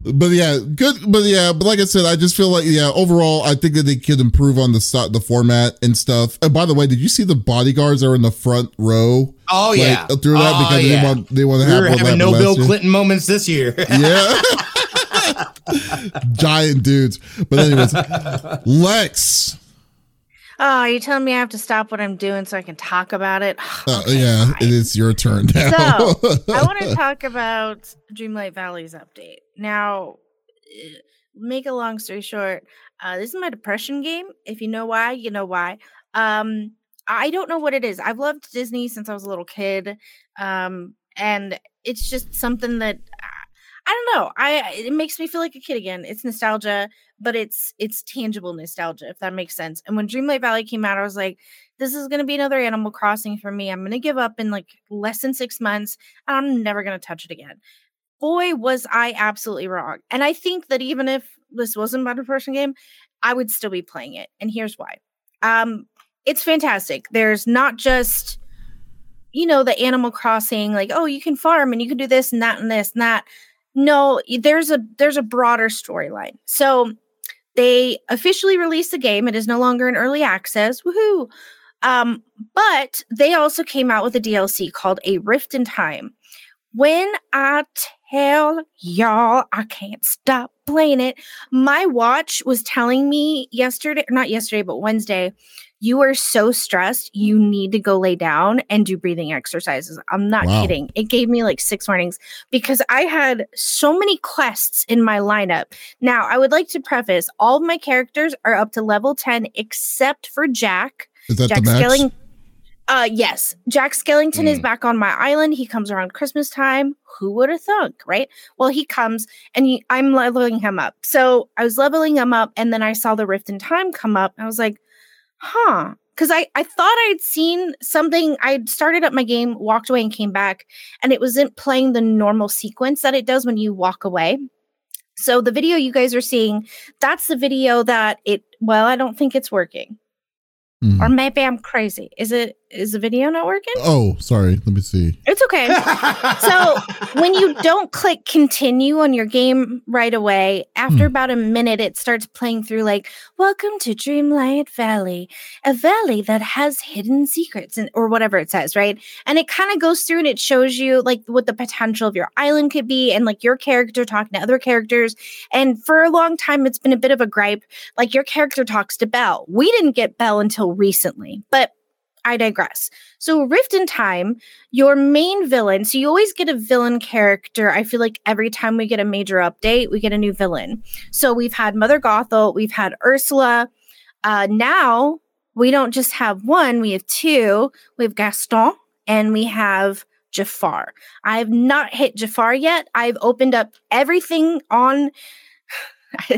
but yeah, good. But yeah, but like I said, I just feel like yeah. Overall, I think that they could improve on the sto- the format and stuff. And by the way, did you see the bodyguards are in the front row? Oh like, yeah, through that Oh, because yeah. they want they want to we have having no Bill year. Clinton moments this year. Yeah. Giant dudes. But anyways, Lex. Oh, you telling me I have to stop what I'm doing so I can talk about it? Uh, Okay, yeah, fine. it is your turn now. So, I want to talk about Dreamlight Valley's update. Now, eh, make a long story short, uh, this is my depression game. If you know why, you know why. Um, I don't know what it is. I've loved Disney since I was a little kid, um, and it's just something that uh, I don't know. I it makes me feel like a kid again. It's nostalgia, but it's it's tangible nostalgia, if that makes sense. And when Dreamlight Valley came out, I was like, this is going to be another Animal Crossing for me. I'm going to give up in like less than six months. And I'm never going to touch it again. Boy, was I absolutely wrong. And I think that even if this wasn't a person game, I would still be playing it. And here's why. Um, it's fantastic. There's not just, you know, the Animal Crossing, like, oh, you can farm and you can do this and that and this and that. No, there's a there's a broader storyline. So they officially released the game. It is no longer in early access. Woohoo! Um, but they also came out with a DLC called A Rift in Time. When I tell y'all I can't stop playing it, my watch was telling me yesterday, not yesterday, but Wednesday, you are so stressed, you need to go lay down and do breathing exercises. I'm not Wow. kidding. It gave me like six warnings because I had so many quests in my lineup. Now, I would like to preface all of my characters are up to level 10 except for Jack. Is that Jack the max? Skilling. Uh, yes, Jack Skellington is Mm. back on my island. He comes around Christmas time. Who would have thunk, right? Well, he comes and he, I'm leveling him up. So I was leveling him up, and then I saw the Rift in Time come up. I was like, huh. Because I, I thought I'd seen something. I'd started up my game, walked away, and came back, and it wasn't playing the normal sequence that it does when you walk away. So the video you guys are seeing, that's the video that it, well, I don't think it's working. Hmm. Or maybe I'm crazy. Is it is the video not working? Oh, sorry. Let me see. It's okay. So when you don't click continue on your game right away, after Hmm. about a minute, it starts playing through like, Welcome to Dreamlight Valley, a valley that has hidden secrets, and or whatever it says, right? And it kind of goes through and it shows you like what the potential of your island could be, and like your character talking to other characters. And for a long time, it's been a bit of a gripe. Like your character talks to Belle. We didn't get Belle until recently, but I digress. So, Rift in Time, your main villain. So, you always get a villain character. I feel like every time we get a major update, we get a new villain. So, we've had Mother Gothel, we've had Ursula. Uh, now, we don't just have one, we have two. We have Gaston and we have Jafar. I have not hit Jafar yet. I've opened up everything on.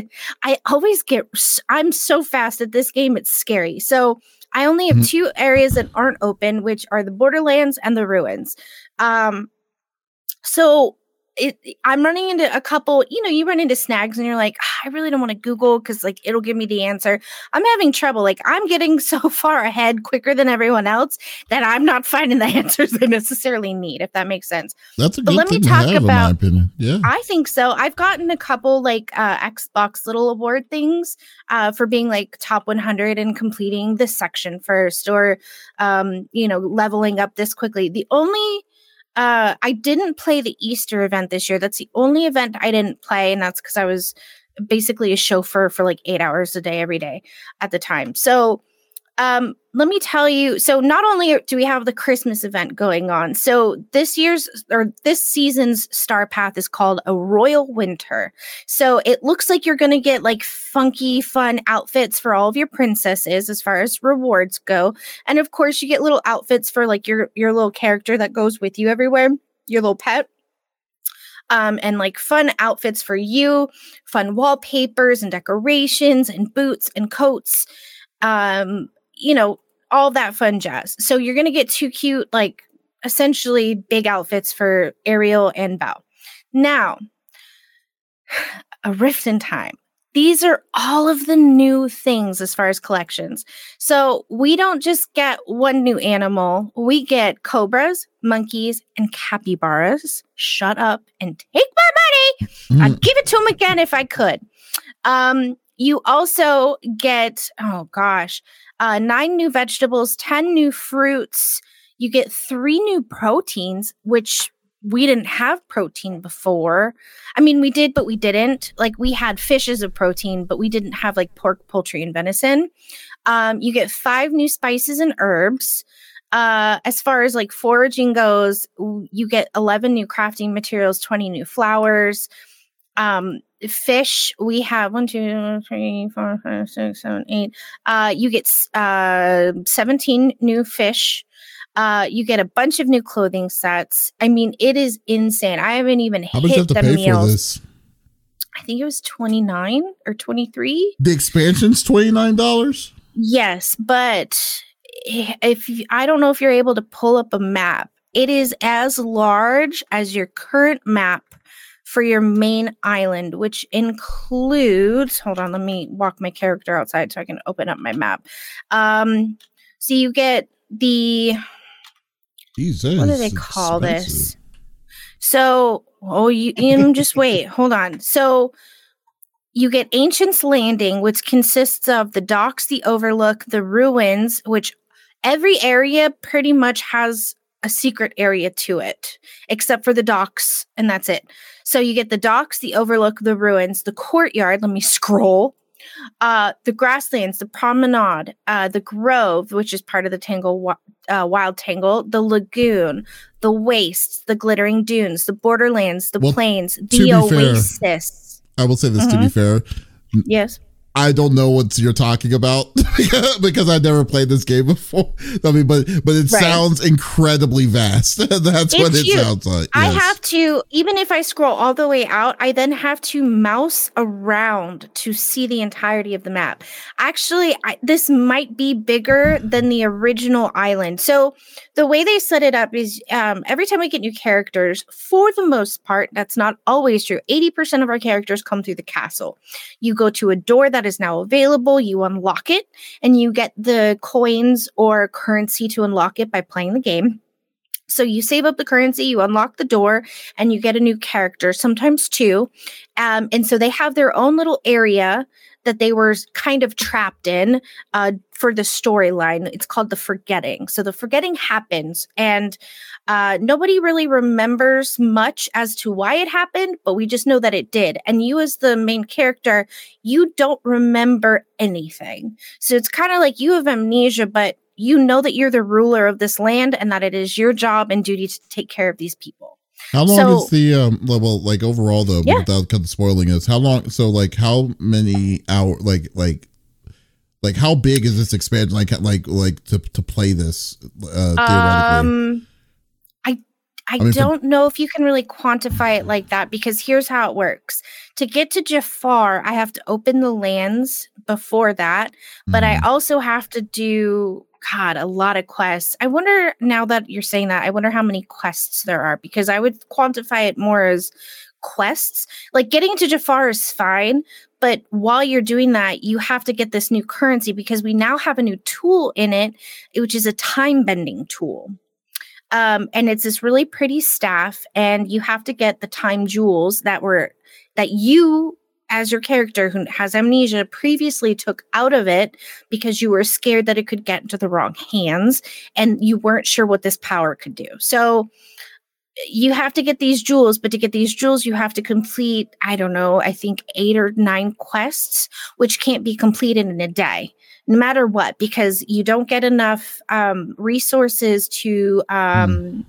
I always get, I'm so fast at this game, it's scary. So, I only have Mhm. two areas that aren't open, which are the borderlands and the ruins. Um, so it, I'm running into a couple, you know, you run into snags and you're like, "Ah, I really don't want to Google because like it'll give me the answer. I'm having trouble. Like I'm getting so far ahead quicker than everyone else that I'm not finding the answers I necessarily need, if that makes sense. That's a But good let me talk have, my about- opinion. Yeah. I think so. I've gotten a couple like uh, Xbox little award things uh, for being like top 100 and completing this section first, or um, you know, leveling up this quickly. The only uh, I didn't play the Easter event this year. That's the only event I didn't play, and that's because I was basically a chauffeur for like eight hours a day every day at the time. So um let me tell you so not only do we have the christmas event going on so this year's or this season's star path is called a royal winter. So it looks like you're to get like funky fun outfits for all of your princesses as far as rewards go. And of course you get little outfits for like your your little character that goes with you everywhere your little pet. Um, and like fun outfits for you, fun wallpapers and decorations and boots and coats, um, you know, all that fun jazz. So you're gonna get two cute, like essentially big outfits for Ariel and Belle. Now, a rift in time. These are all of the new things as far as collections. So we don't just get one new animal, we get cobras, monkeys, and capybaras. Shut up and take my money. I'd Mm, give it to him again if I could. Um, you also get, oh gosh, uh, nine new vegetables, 10 new fruits. You get three new proteins, which we didn't have protein before. I mean, we did, but we didn't. Like, we had fish as a protein, but we didn't have like pork, poultry, and venison. Um, you get five new spices and herbs. Uh, as far as like foraging goes, you get 11 new crafting materials, 20 new flowers um fish we have one two three four five six seven eight. Uh you get uh 17 new fish. Uh you get a bunch of new clothing sets. I mean it is insane. I haven't even How much you have hit the meals. i think it was 29 or 23 The expansion's twenty nine dollars. Yes, but if you, I don't know if you're able to pull up a map, it is as large as your current map for your main island, which includes. Hold on, let me walk my character outside so I can open up my map. Um, so you get the Jesus. what do they call this? So, oh, you, you just wait, hold on. So, you get Ancient's Landing, which consists of the docks, the overlook, the ruins, which every area pretty much has a secret area to it, except for the docks, and that's it. So, you get the docks, the overlook, the ruins, the courtyard. Let me scroll. uh, the grasslands, the promenade, uh, the grove, which is part of the Tangle uh, Wild Tangle, the lagoon, the wastes, the glittering dunes, the borderlands, the well, plains, the oasis. Fair, I will say this mm-hmm. to be fair. Yes. I don't know what you're talking about because I've never played this game before. I mean, but but it right. sounds incredibly vast. That's it's what it huge. sounds like. Yes. I have to, even if I scroll all the way out, I then have to mouse around to see the entirety of the map. Actually, I, this might be bigger than the original island. So the way they set it up is um, every time we get new characters, for the most part, that's not always true. 80% of our characters come through the castle. You go to a door that is now available, you unlock it, and you get the coins or currency to unlock it by playing the game. So you save up the currency, you unlock the door, and you get a new character, sometimes two. Um, and so they have their own little area that they were kind of trapped in uh, for the storyline. It's called the forgetting. So the forgetting happens, and uh, nobody really remembers much as to why it happened, but we just know that it did. And you, as the main character, you don't remember anything. So it's kind of like you have amnesia, but you know that you're the ruler of this land and that it is your job and duty to take care of these people. How long so, is the um level like overall though yeah. without kind of spoiling us? How long so like how many hour like like like how big is this expansion like like like to to play this uh theoretically? Um I I, I mean, don't for, know if you can really quantify it like that because here's how it works. To get to Jafar, I have to open the lands before that, but mm-hmm. I also have to do God, a lot of quests. I wonder now that you're saying that, I wonder how many quests there are because I would quantify it more as quests. Like getting to Jafar is fine, but while you're doing that, you have to get this new currency because we now have a new tool in it, which is a time bending tool. Um, and it's this really pretty staff, and you have to get the time jewels that were that you as your character who has amnesia previously took out of it because you were scared that it could get into the wrong hands and you weren't sure what this power could do. So you have to get these jewels, but to get these jewels, you have to complete, I don't know, I think eight or nine quests, which can't be completed in a day, no matter what, because you don't get enough um, resources to um, mm.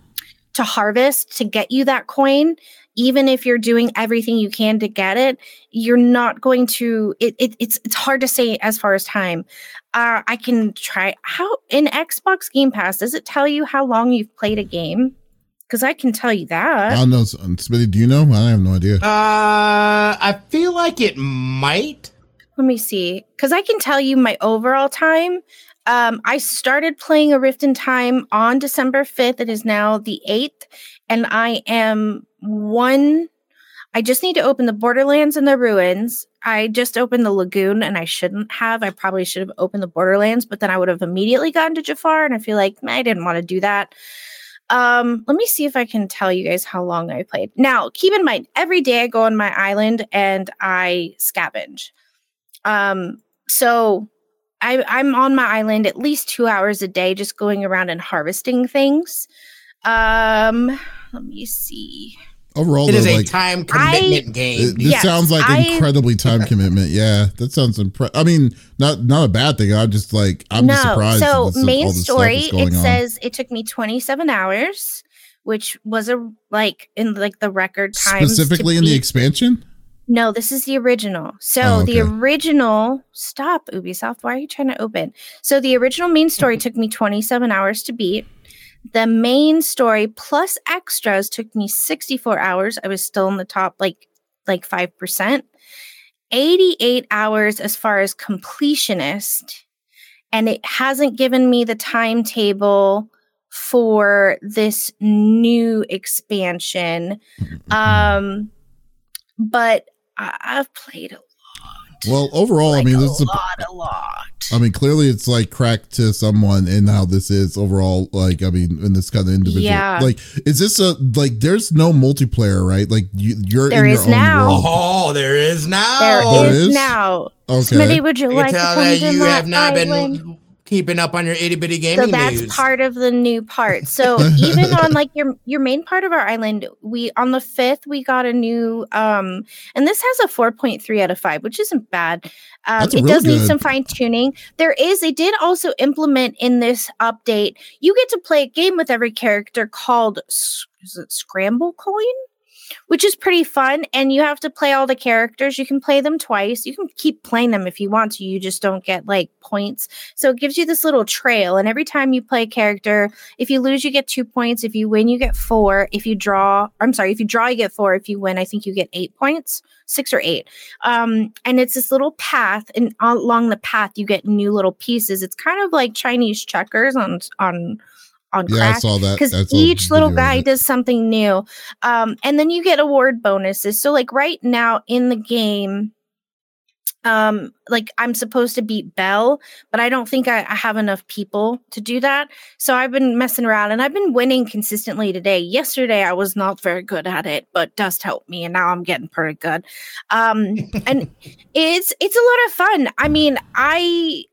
to harvest to get you that coin even if you're doing everything you can to get it, you're not going to. It, it it's it's hard to say as far as time. Uh, I can try. How in Xbox Game Pass does it tell you how long you've played a game? Because I can tell you that. I don't know. Smitty, do you know? I have no idea. Uh, I feel like it might. Let me see. Because I can tell you my overall time. Um, I started playing A Rift in Time on December 5th. It is now the 8th. And I am one I just need to open the Borderlands and the Ruins. I just opened the Lagoon and I shouldn't have. I probably should have opened the Borderlands, but then I would have immediately gotten to Jafar and I feel like I didn't want to do that. Um, let me see if I can tell you guys how long I played. Now, keep in mind, every day I go on my island and I scavenge. Um, so I, I'm on my island at least two hours a day, just going around and harvesting things. Um, let me see. Overall, it though, is a like, time commitment I, game. It, this yes, sounds like I, incredibly time commitment. Yeah, that sounds impressive. I mean, not not a bad thing. I'm just like I'm no, just surprised. So main story, it on. says it took me 27 hours, which was a like in like the record time. Specifically in the expansion. No, this is the original. So oh, okay. the original, stop Ubisoft. Why are you trying to open? So the original main story took me 27 hours to beat. The main story plus extras took me 64 hours. I was still in the top like like 5%. 88 hours as far as completionist and it hasn't given me the timetable for this new expansion. Um but I- have played a lot. Well, overall, like I mean, this a is a lot, a lot. I mean, clearly it's like cracked to someone and how this is overall. Like, I mean, in this kind of individual. Yeah. Like, is this a like? There's no multiplayer, right? Like, you, you're there in is your own now. World. Oh, there is now. There, there is, is now. Okay. Smitty, would you like to come that to you my have not island? been keeping up on your itty bitty gaming so that's news. part of the new part. So even on like your your main part of our island we on the fifth we got a new um and this has a 4.3 out of 5 which isn't bad. Um, it does need some fine tuning. There is they did also implement in this update you get to play a game with every character called is it scramble coin which is pretty fun. And you have to play all the characters. You can play them twice. You can keep playing them if you want to. You just don't get like points. So it gives you this little trail. And every time you play a character, if you lose, you get two points. If you win, you get four. If you draw, I'm sorry, if you draw, you get four. If you win, I think you get eight points, six or eight. Um, and it's this little path, and along the path, you get new little pieces. It's kind of like Chinese checkers on on on Yeah, I saw that. because I saw a each little guy does something new um and then you get award bonuses. So like right now in the game um like i'm supposed to beat belle but i don't think I, I have enough people to do that. So i've been messing around and i've been winning consistently today. Yesterday i was not very good at it but dust helped me and now i'm getting pretty good. Um and it's it's a lot of fun. I mean i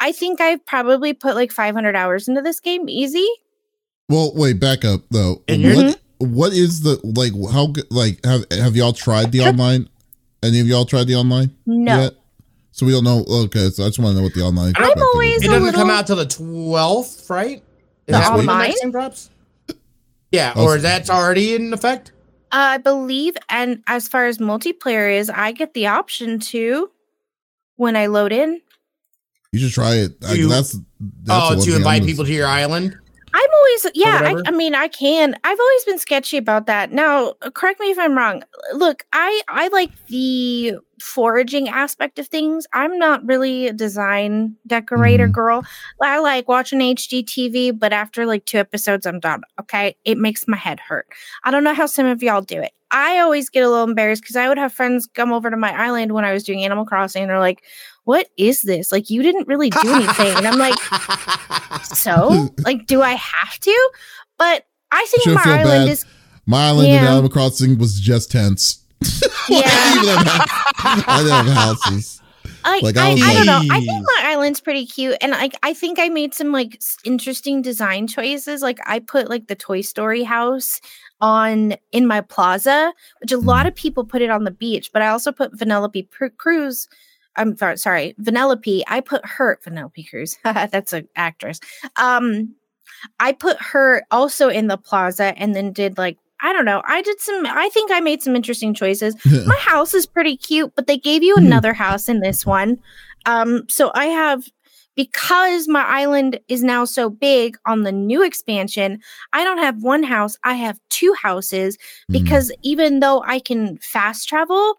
i think i've probably put like 500 hours into this game easy Well, wait, back up though. And you're- What what is the like how good like have have y'all tried the Sure. online? Any of y'all tried the online no yet? So we don't know. Okay, so I just want to know what the online. I'm always is. It a doesn't come out till the twelfth, right? Is The that when the online? next game drops? Yeah, Oh, or so- that's already in effect. Uh, I believe, and as far as multiplayer is, I get the option to when I load in. You should try it. I, You- that's, that's the oh, one to thing invite gonna- people to your island. I'm always, yeah, I. I mean, I can. I've always been sketchy about that. Now, uh, correct me if I'm wrong. Look, I I like the foraging aspect of things. I'm not really a design decorator Mhm. girl. I like watching HGTV, but after like two episodes, I'm done. Okay, it makes my head hurt. I don't know how some of y'all do it. I always get a little embarrassed because I would have friends come over to my island when I was doing Animal Crossing, and they're like, "What is this? Like, you didn't really do anything." and I'm like, so like do i have to but i think Shouldn't my island bad. is My island in Yeah. Animal Crossing was just tents. Yeah. I didn't have, I didn't have houses. like, Like, I I, was I, don't know i like- think my island's pretty cute and like i think i made some like interesting design choices like i put like the toy story house on in my plaza which a lot mm. of people put it on the beach but i also put vanellope Pr- cruz i'm sorry, sorry vanellope i put her vanellope cruz that's an actress um i put her also in the plaza and then did like i don't know i did some i think i made some interesting choices my house is pretty cute, but they gave you Mhm. another house in this one. Um, so I have because my island is now so big on the new expansion, I don't have one house, I have two houses Mm. because even though I can fast travel,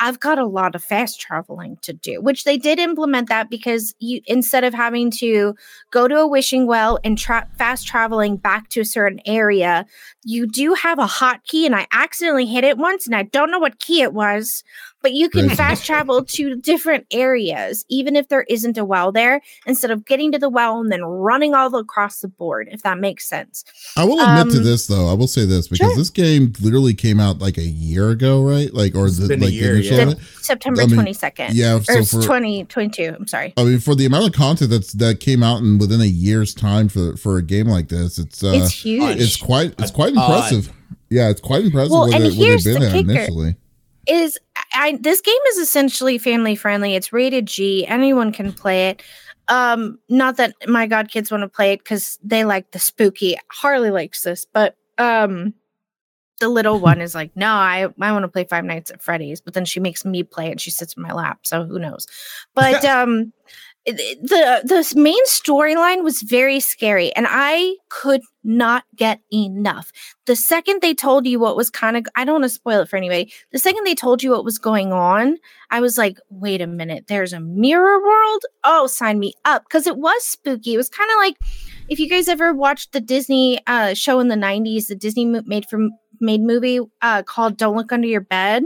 I've got a lot of fast traveling to do, which they did implement that because you instead of having to go to a wishing well and tra- fast traveling back to a certain area, you do have a hotkey, and I accidentally hit it once, and I don't know what key it was, but you can fast travel to different areas, even if there isn't a well there, instead of getting to the well and then running all across the board, if that makes sense. I will admit to Um, this though. I will say this because sure. this game literally came out like a year ago, right? Like or It's the, like year, initial yeah. September I mean, 22nd. Yeah, or so it's for 2022. I'm sorry. I mean for the amount of content that's that came out in within a year's time for for a game like this, it's uh it's huge. it's quite it's quite Uh, impressive. yeah, it's quite impressive Well, and they, here's they've been the kicker. initially. is I this game is essentially family friendly. It's rated G. Anyone can play it. Um, not that my god kids want to play it because they like the spooky. Harley likes this, but um the little one is like, no, I I want to play Five Nights at Freddy's, but then she makes me play it and she sits in my lap, so who knows. But um the the main storyline was very scary and I could not get enough. The second they told you what was kind of I don't want to spoil it for anybody. The second they told you what was going on, I was like, wait a minute, there's a mirror world? Oh, sign me up. Because it was spooky. It was kind of like if you guys ever watched the Disney uh, show in the 90s, the Disney made from made movie uh, called Don't Look Under Your Bed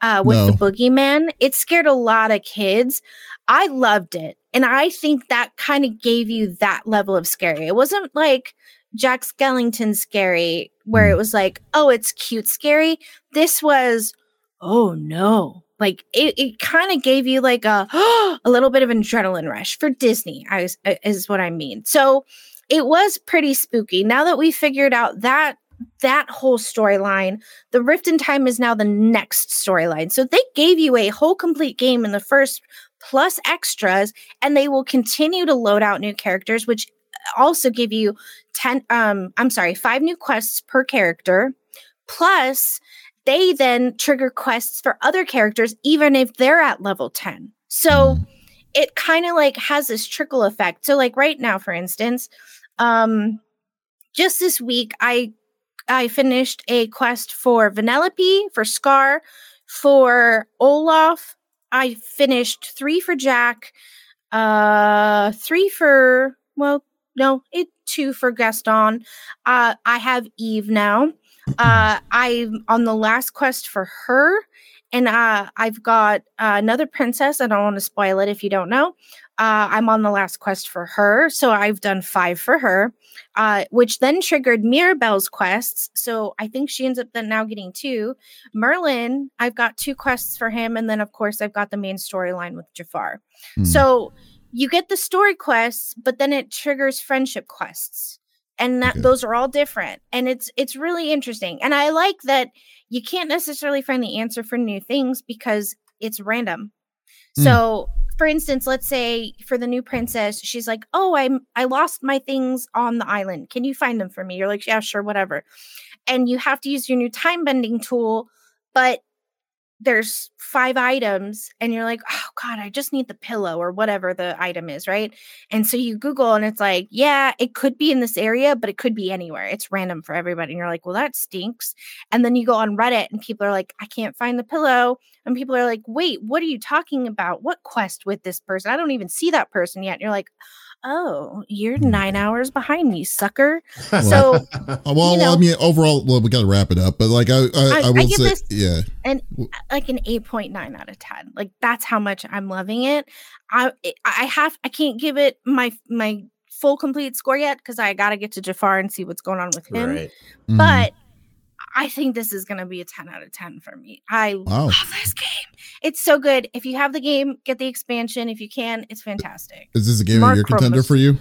uh, with the No. boogeyman. It scared a lot of kids. I loved it. And I think that kind of gave you that level of scary. It wasn't like Jack Skellington scary, where it was like, oh, it's cute scary. This was, oh no. Like it, it kind of gave you like a a little bit of an adrenaline rush for Disney. I was, uh, is what I mean. So it was pretty spooky. Now that we figured out that that whole storyline, the Rift in Time is now the next storyline. So they gave you a whole complete game in the first plus extras, and they will continue to load out new characters, which also give you 10 um I'm sorry, 5 new quests per character. Plus they then trigger quests for other characters even if they're at level 10. So it kind of like has this trickle effect. So like right now for instance, um just this week I I finished a quest for Vanellope, for Scar, for Olaf. I finished 3 for Jack, uh 3 for well, no, it two for Gaston. Uh, I have Eve now. Uh, I'm on the last quest for her, and uh, I've got uh, another princess. I don't want to spoil it if you don't know. Uh, I'm on the last quest for her, so I've done five for her, uh, which then triggered Mirabel's quests. So I think she ends up then now getting two. Merlin, I've got two quests for him, and then of course I've got the main storyline with Jafar. Mm. So you get the story quests, but then it triggers friendship quests. And that okay. those are all different. And it's it's really interesting. And I like that you can't necessarily find the answer for new things because it's random. Mm. So for instance, let's say for the new princess, she's like, "Oh, I'm I lost my things on the island. Can you find them for me?" You're like, "Yeah, sure, whatever." And you have to use your new time bending tool, but there's five items and you're like, oh God, I just need the pillow or whatever the item is, right? And so you Google and it's like, yeah, it could be in this area, but it could be anywhere. It's random for everybody. And you're like, well, that stinks. And then you go on Reddit and people are like, I can't find the pillow. And people are like, wait, what are you talking about? What quest with this person? I don't even see that person yet. And you're like, oh, you're nine hours behind me, sucker. So, well, you know, I mean, overall, well, we got to wrap it up, but like, I, I, I, I will I say, yeah, and like an eight point nine out of ten. Like that's how much I'm loving it. I, I have, I can't give it my my full complete score yet because I got to get to Jafar and see what's going on with him. Right. Mm-hmm. But I think this is going to be a 10 out of 10 for me. I wow. love this game. It's so good. If you have the game, get the expansion. If you can, it's fantastic. Is this a game Mark of your contender for you?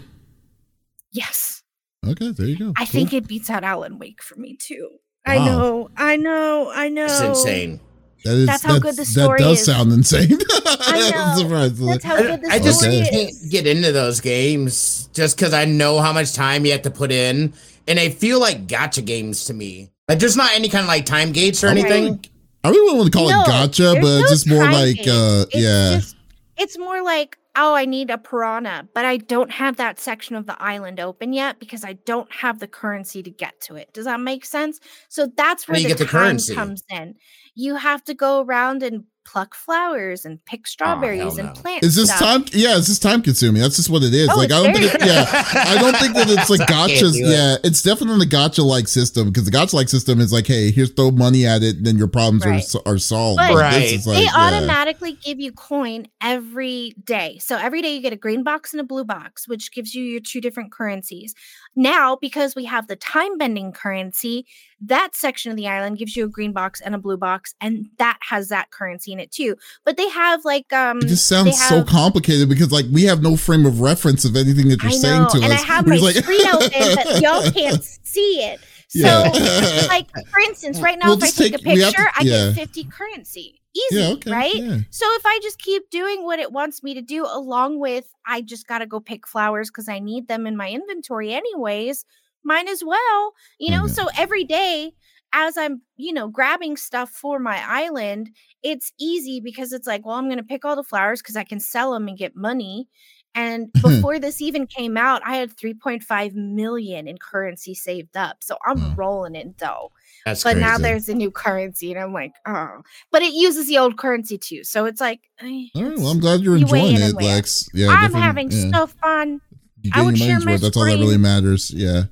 Yes. Okay, there you go. I cool. think it beats out Alan Wake for me too. Wow. I know, I know, I know. It's insane. That is, that's how that's, good the story That does is. sound insane. I know. That's how good the I, I just can't get into those games just because I know how much time you have to put in, and they feel like gotcha games to me. Like there's not any kind of like time gates or anything. I really want to call no, it gotcha, but it's just more like uh it's yeah. Just, it's more like oh, I need a piranha, but I don't have that section of the island open yet because I don't have the currency to get to it. Does that make sense? So that's where the, the time currency? comes in. You have to go around and pluck flowers and pick strawberries oh, and plant. Is this stuff. time? Yeah, it's just time consuming. That's just what it is. Oh, like I don't think. It, yeah, I don't think that it's like gotchas. Yeah, it's definitely a gotcha like system because the gotcha like system is like, hey, here's throw money at it, and then your problems right. are are solved. But right. Like, they yeah. automatically give you coin every day. So every day you get a green box and a blue box, which gives you your two different currencies. Now, because we have the time bending currency, that section of the island gives you a green box and a blue box, and that has that currency in it too. But they have like um It just sounds have, so complicated because like we have no frame of reference of anything that you're I saying to and us. And I have my like, screen open, but y'all can't see it. So, yeah. like for instance, right now, we'll if I take, take a picture, to, yeah. I get 50 currency. Easy, yeah, okay, right? So if I just keep doing what it wants me to do, along with I just got to go pick flowers because I need them in my inventory anyways, might as well, you know? Mm-hmm. So every day, as I'm, you know, grabbing stuff for my island, it's easy because it's like, well, I'm going to pick all the flowers because I can sell them and get money. And before this even came out, I had 3.5 million in currency saved up. So I'm mm. rolling in dough. That's but crazy. now there's a new currency, and I'm like, oh. But it uses the old currency too. So it's like, eh, all right. Well, I'm glad you're you enjoying it, Lex. Yeah, I'm having yeah. so fun. You I would share my That's all that really matters. Yeah.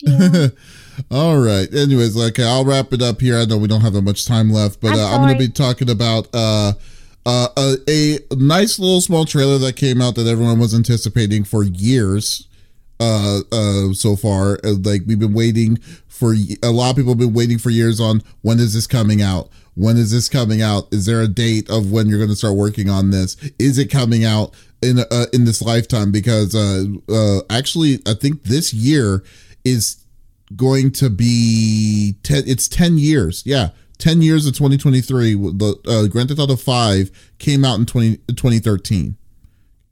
yeah. all right. Anyways, okay, I'll wrap it up here. I know we don't have that much time left, but I'm, uh, I'm going to be talking about uh uh, a, a, nice little small trailer that came out that everyone was anticipating for years uh, uh, so far. Uh, like we've been waiting for a lot of people have been waiting for years on when is this coming out? when is this coming out? Is there a date of when you're going to start working on this? Is it coming out in uh, in this lifetime? Because uh, uh, actually, I think this year is going to be ten. It's ten years. Yeah, 10 years of 2023 the uh, grand theft auto 5 came out in 20, 2013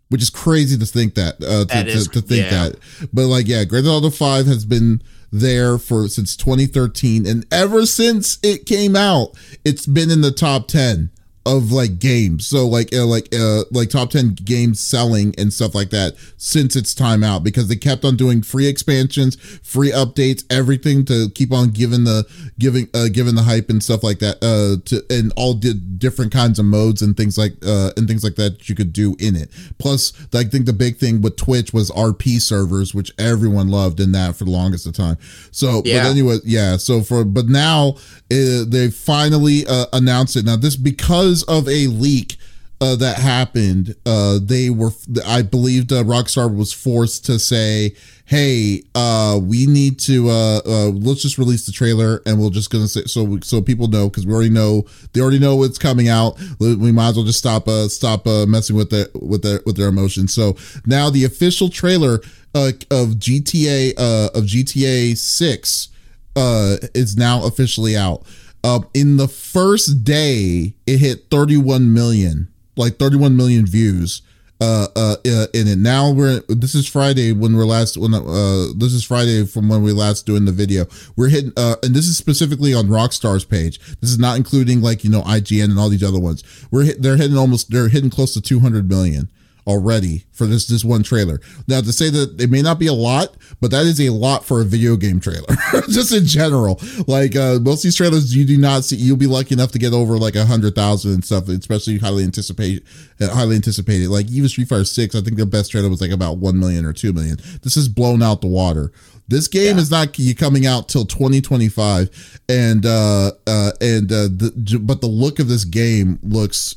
which is crazy to think that uh, to, That is- to, to think yeah. that but like yeah grand theft auto 5 has been there for since 2013 and ever since it came out it's been in the top 10 of like games. So like uh, like uh like top 10 games selling and stuff like that since its time out because they kept on doing free expansions free updates everything to keep on giving the giving uh giving the hype and stuff like that uh to and all did different kinds of modes and things like uh and things like that you could do in it. Plus i think the big thing with twitch was rp servers which everyone loved in that for the longest of time. So Yeah. but anyway yeah so for but now uh, they finally uh, announced it. Now this because of a leak uh, that happened uh they were i believed uh, rockstar was forced to say hey uh we need to uh, uh let's just release the trailer and we're just gonna say so so people know because we already know they already know what's coming out we might as well just stop uh stop uh messing with their with their with their emotions so now the official trailer uh of gta uh of gta 6 uh is now officially out. Uh, in the first day, it hit 31 million, like 31 million views. Uh, uh, uh, in it now we're this is Friday when we're last when uh this is Friday from when we last doing the video. We're hitting uh and this is specifically on Rockstar's page. This is not including like you know IGN and all these other ones. We're hit, they're hitting almost they're hitting close to 200 million already for this this one trailer. Now to say that it may not be a lot, but that is a lot for a video game trailer. Just in general, like uh, most of these trailers, you do not see. You'll be lucky enough to get over like a hundred thousand and stuff, especially highly anticipated. Uh, highly anticipated. Like even Street Fighter Six, I think the best trailer was like about one million or two million. This is blown out the water. This game is not coming out till 2025, and uh, uh, and uh, the, but the look of this game looks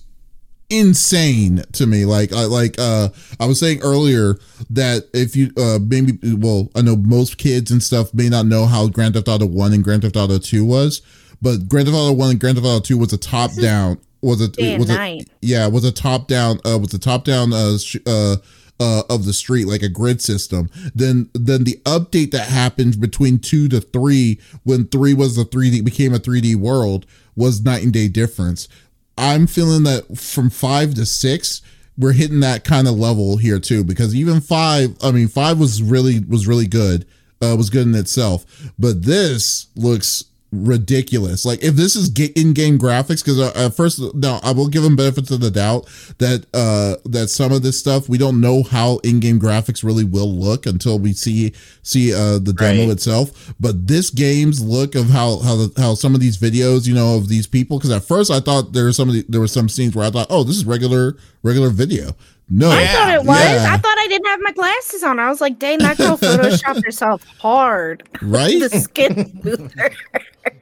insane to me. Like i like uh i was saying earlier that if you uh maybe well i know most kids and stuff may not know how grand theft auto 1 and grand theft auto 2 was but grand theft auto 1 and grand theft auto 2 was a top down was a Day was a yeah was a top down uh was a top down uh sh- uh uh, of the street like a grid system. Then then the update that happened between two to three when three was the 3d became a 3d world was night and day difference i'm feeling that from five to six we're hitting that kind of level here too because even five i mean five was really was really good. Uh was good in itself. But this looks ridiculous. Like if this is in-game graphics because uh, at first no i will give them benefits of the doubt that uh that some of this stuff we don't know how in-game graphics really will look until we see see uh the demo Right. itself. But this game's look of how how the, how some of these videos you know of these people because at first i thought there were some of the, there were some scenes where i thought oh this is regular regular video no I Yeah, thought it was. yeah. I thought I didn't have my glasses on. I was like, dang, that girl photoshopped herself hard. right the skin smoother.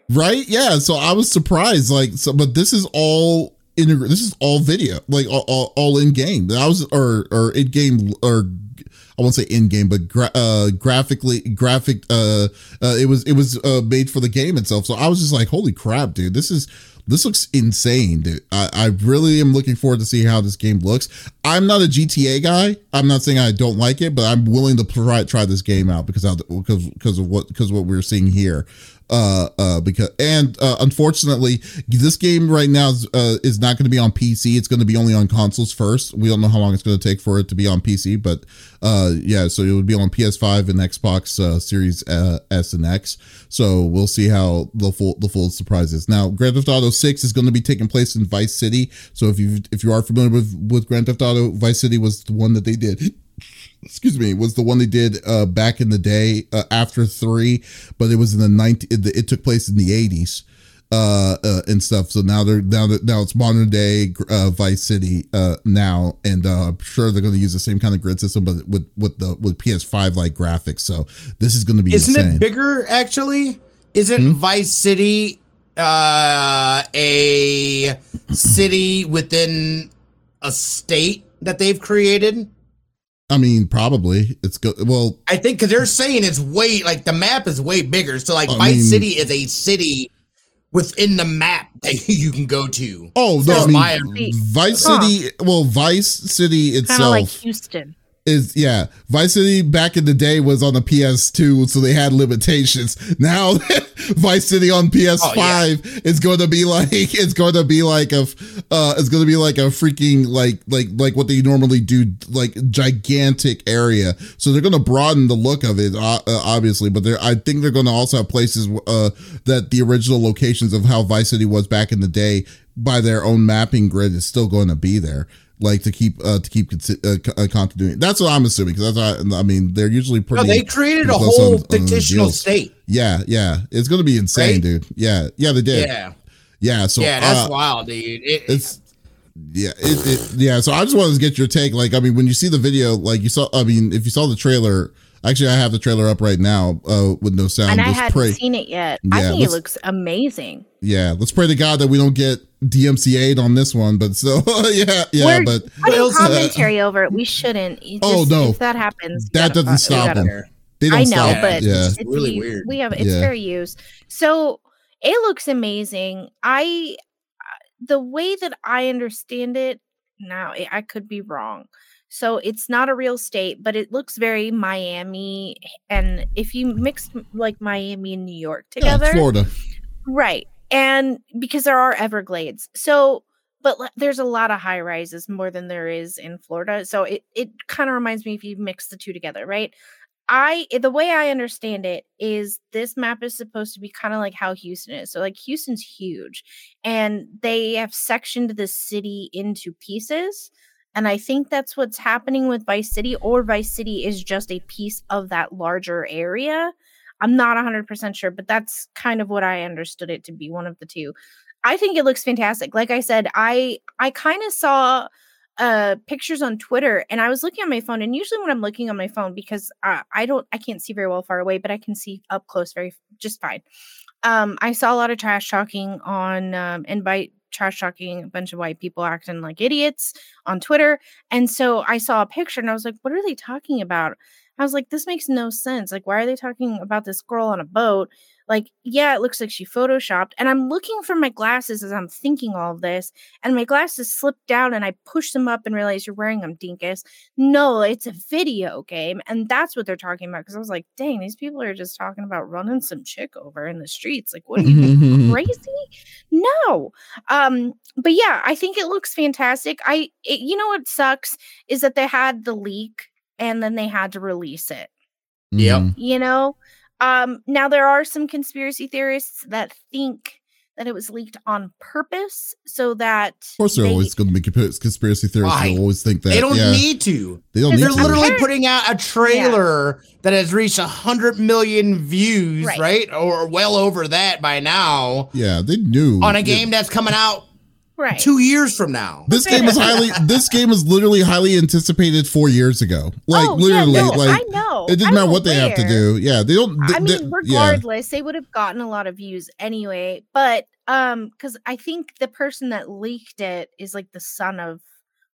right yeah so i was surprised like so but this is all integrated this is all video like all, all, all in game that was or or in game or I won't say in game, but gra- uh, graphically, graphic. Uh, uh, it was it was uh, made for the game itself. So I was just like, "Holy crap, dude! This is this looks insane, dude. I, I really am looking forward to see how this game looks. I'm not a GTA guy. I'm not saying I don't like it, but I'm willing to try try this game out because because because of what because what we're seeing here uh uh because and uh unfortunately this game right now is, uh, is not going to be on pc it's going to be only on consoles first. We don't know how long it's going to take for it to be on pc but uh yeah so it would be on ps5 and xbox uh, series uh, s and x. So we'll see how the full the full surprise is. Now grand theft auto 6 is going to be taking place in vice city. So if you if you are familiar with with grand theft auto vice city was the one that they did excuse me, was the one they did uh, back in the day uh, after three, but it was in the 19, it, it took place in the 80s uh, uh, and stuff. So now they're now that now it's modern day uh, Vice City uh, now, and uh, I'm sure they're going to use the same kind of grid system, but with with the with PS5 like graphics. So this is going to be Isn't insane. it bigger actually? Isn't Hmm? Vice City uh, a city within a state that they've created? I mean, probably it's good. Well, I think because they're saying it's way like the map is way bigger. So like I Vice mean- City is a city within the map that you can go to. Oh no, So I mean, my- Vice Huh. City. Well, Vice City itself, Kind of itself like Houston. Is yeah. Vice City back in the day was on the PS2, so they had limitations. Now Vice City on PS5 is going to be like it's going to be like a uh it's going to be like a freaking like like like what they normally do like gigantic area. So they're going to broaden the look of it uh, uh, obviously, but I think they're going to also have places uh that the original locations of how Vice City was back in the day by their own mapping grid is still going to be there like to keep uh to keep consi- uh, co- uh, continuity. That's what I'm assuming because that's what I, I mean they're usually pretty. No, they created a whole on- on fictional state. Yeah, yeah, it's gonna be insane, Right? dude. Yeah, yeah, they did. Yeah, Yeah, so yeah, that's uh, wild, dude. It, it's yeah, it, it yeah. So I just wanted to get your take. Like, I mean, when you see the video, like you saw, I mean, if you saw the trailer, actually, I have the trailer up right now uh with no sound. and I Just hadn't pray. seen it yet. I Yeah, think it looks amazing. Yeah, let's pray to God that we don't get DMCA'd on this one. But so yeah, yeah, We're but putting else- uh, commentary over it. We shouldn't. You Oh, no. if that happens, That gotta doesn't stop them. they don't I know, stop. but yeah, it's really used- weird. We have it's Yeah. fair use. So it looks amazing. I the way that I understand it now, I- I could be wrong. So it's not a real state, but it looks very Miami. And if you mix like Miami and New York yeah, together, Florida. Right. And because there are Everglades. So, but le- there's a lot of high rises more than there is in Florida. So it, it kind of reminds me if you mix the two together, right? I eh, the way I understand it is this map is supposed to be kind of like how Houston is. So like Houston's huge and they have sectioned the city into pieces. And I think that's what's happening with Vice City, or Vice City is just a piece of that larger area. I'm not 100% sure, but that's kind of what I understood it to be one of the two. I think it looks fantastic. Like I said, I I kind of saw uh pictures on Twitter and I was looking on my phone and usually when I'm looking on my phone because uh, I don't I can't see very well far away, but I can see up close very just fine. Um I saw a lot of trash talking on um and by trash talking a bunch of white people acting like idiots on Twitter. And so I saw a picture and I was like, what are they talking about? I was like, this makes no sense. Like, why are they talking about this girl on a boat? Like, yeah, it looks like she photoshopped. And I'm looking for my glasses as I'm thinking all of this, and my glasses slipped down and I pushed them up and realized you're wearing them, Dinkus. No, it's a video game. And that's what they're talking about. Cause I was like, dang, these people are just talking about running some chick over in the streets. Like, what are you crazy? No. Um, but yeah, I think it looks fantastic. I it, you know what sucks is that they had the leak and then they had to release it. Yep. Mhm. You know? Um now there are some conspiracy theorists that think that it was leaked on purpose so that Of course, they're they- always going to be conspiracy theorists. Why? They'll always think that they don't yeah, need to. they don't Because need They're to. literally putting out a trailer that has reached a hundred million views, Right. right. Or well over that by now yeah, they knew on a Yeah. game that's coming out right. two years from now. This game is highly. This game is literally highly anticipated four years ago. Like Oh, yeah, literally, no, like I know. it didn't I'm matter what they have to do. Yeah, they don't. They, I they- mean, yeah. regardless, they would have gotten a lot of views anyway. But um, because I think the person that leaked it is like the son of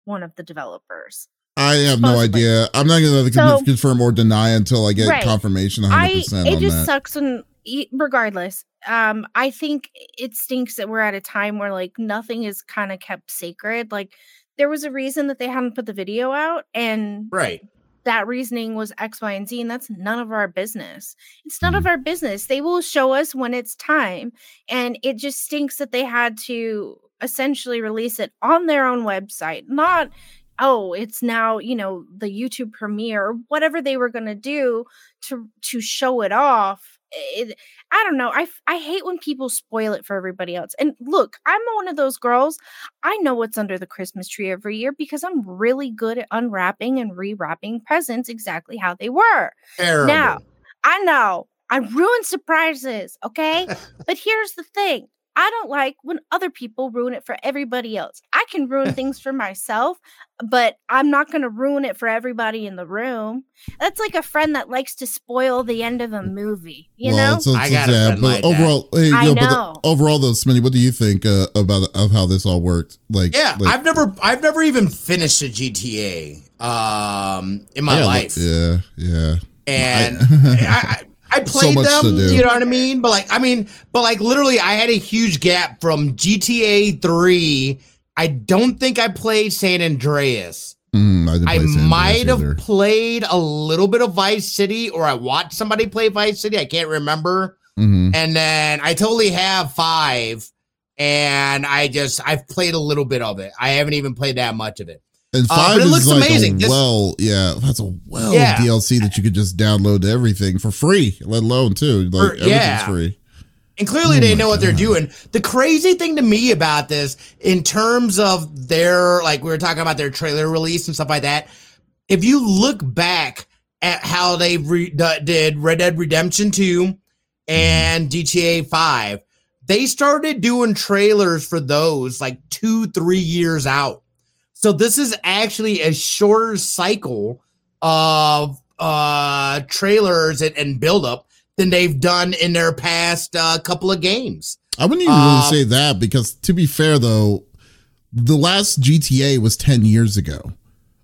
one of the developers. I have no idea. I'm not going to So- confirm or deny until I get Right. confirmation 100 I percent it on just that. sucks when regardless. Um, I think it stinks that we're at a time where like nothing is kind of kept sacred. Like there was a reason that they hadn't put the video out, and Right. that reasoning was X, Y, and Z, and that's none of our business. It's none of our business. They will show us when it's time. And it just stinks that they had to essentially release it on their own website, not, oh, it's now, you know, the YouTube premiere or whatever they were gonna do to to show it off. It, I don't know. I I hate when people spoil it for everybody else. And look, I'm one of those girls. I know what's under the Christmas tree every year because I'm really good at unwrapping and rewrapping presents exactly how they were. Terrible. Now, I know I ruin surprises, okay? but here's the thing I don't like when other people ruin it for everybody else. I can ruin things for myself, but I'm not going to ruin it for everybody in the room. That's like a friend that likes to spoil the end of a movie, you well, know? it's- it's- I got a yeah, but like that. overall, hey, I yo, but the- know. overall, though, Smitty, what do you think uh, about of how this all worked? Like, Yeah, like, I've never, I've never even finished a GTA um, in my yeah, life, Yeah, yeah. and I- I, I, played them, you know what I mean? But like, I mean, but like, literally, I had a huge gap from GTA Three. I don't think I played San Andreas. Mm, I, I might have played a little bit of Vice City, or I watched somebody play Vice City. I can't remember. Mm-hmm. And then I totally have five, and I just I've played a little bit of it. I haven't even played that much of it. And uh, five uh, looks like amazing. A well, yeah, that's a well yeah. DLC that you could just download everything for free, let alone too. Like for, everything's yeah. free. And clearly, oh they know what they're doing. The crazy thing to me about this, in terms of their, like we were talking about their trailer release and stuff like that, if you look back at how they re- did Red Dead Redemption 2 and GTA 5, they started doing trailers for those like two, three years out. So this is actually a shorter cycle of uh trailers and, and build up than they've done in their past uh, couple of games. I wouldn't even um, really say that because, to be fair, though, the last GTA was 10 years ago.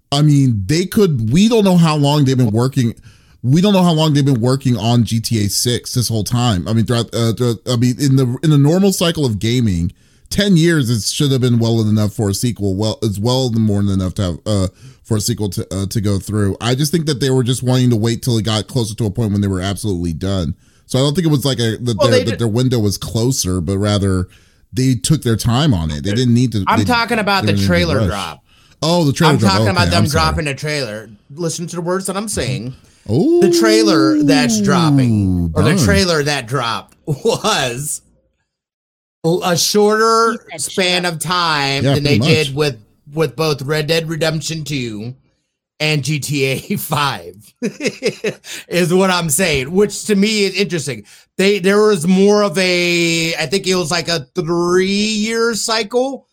I mean, they could, we don't know how long they've been working. We don't know how long they've been working on GTA 6 this whole time. I mean, throughout, uh, throughout I mean, in the in the normal cycle of gaming, 10 years it should have been well enough for a sequel. Well, it's well more than enough to have uh for a sequel to uh, to go through. I just think that they were just wanting to wait till it got closer to a point when they were absolutely done. So I don't think it was like a that, well, their, that their window was closer, but rather they took their time on it. They didn't need to. I'm talking about the trailer drop. Oh, the trailer. I'm drop. talking okay, about them dropping the trailer. Listen to the words that I'm saying. Oh, the trailer that's dropping, or the trailer that dropped was a shorter span of time yeah, than they much. did with with both Red Dead Redemption 2 and GTA 5 is what I'm saying, which to me is interesting. They there was more of a I think it was like a 3 year cycle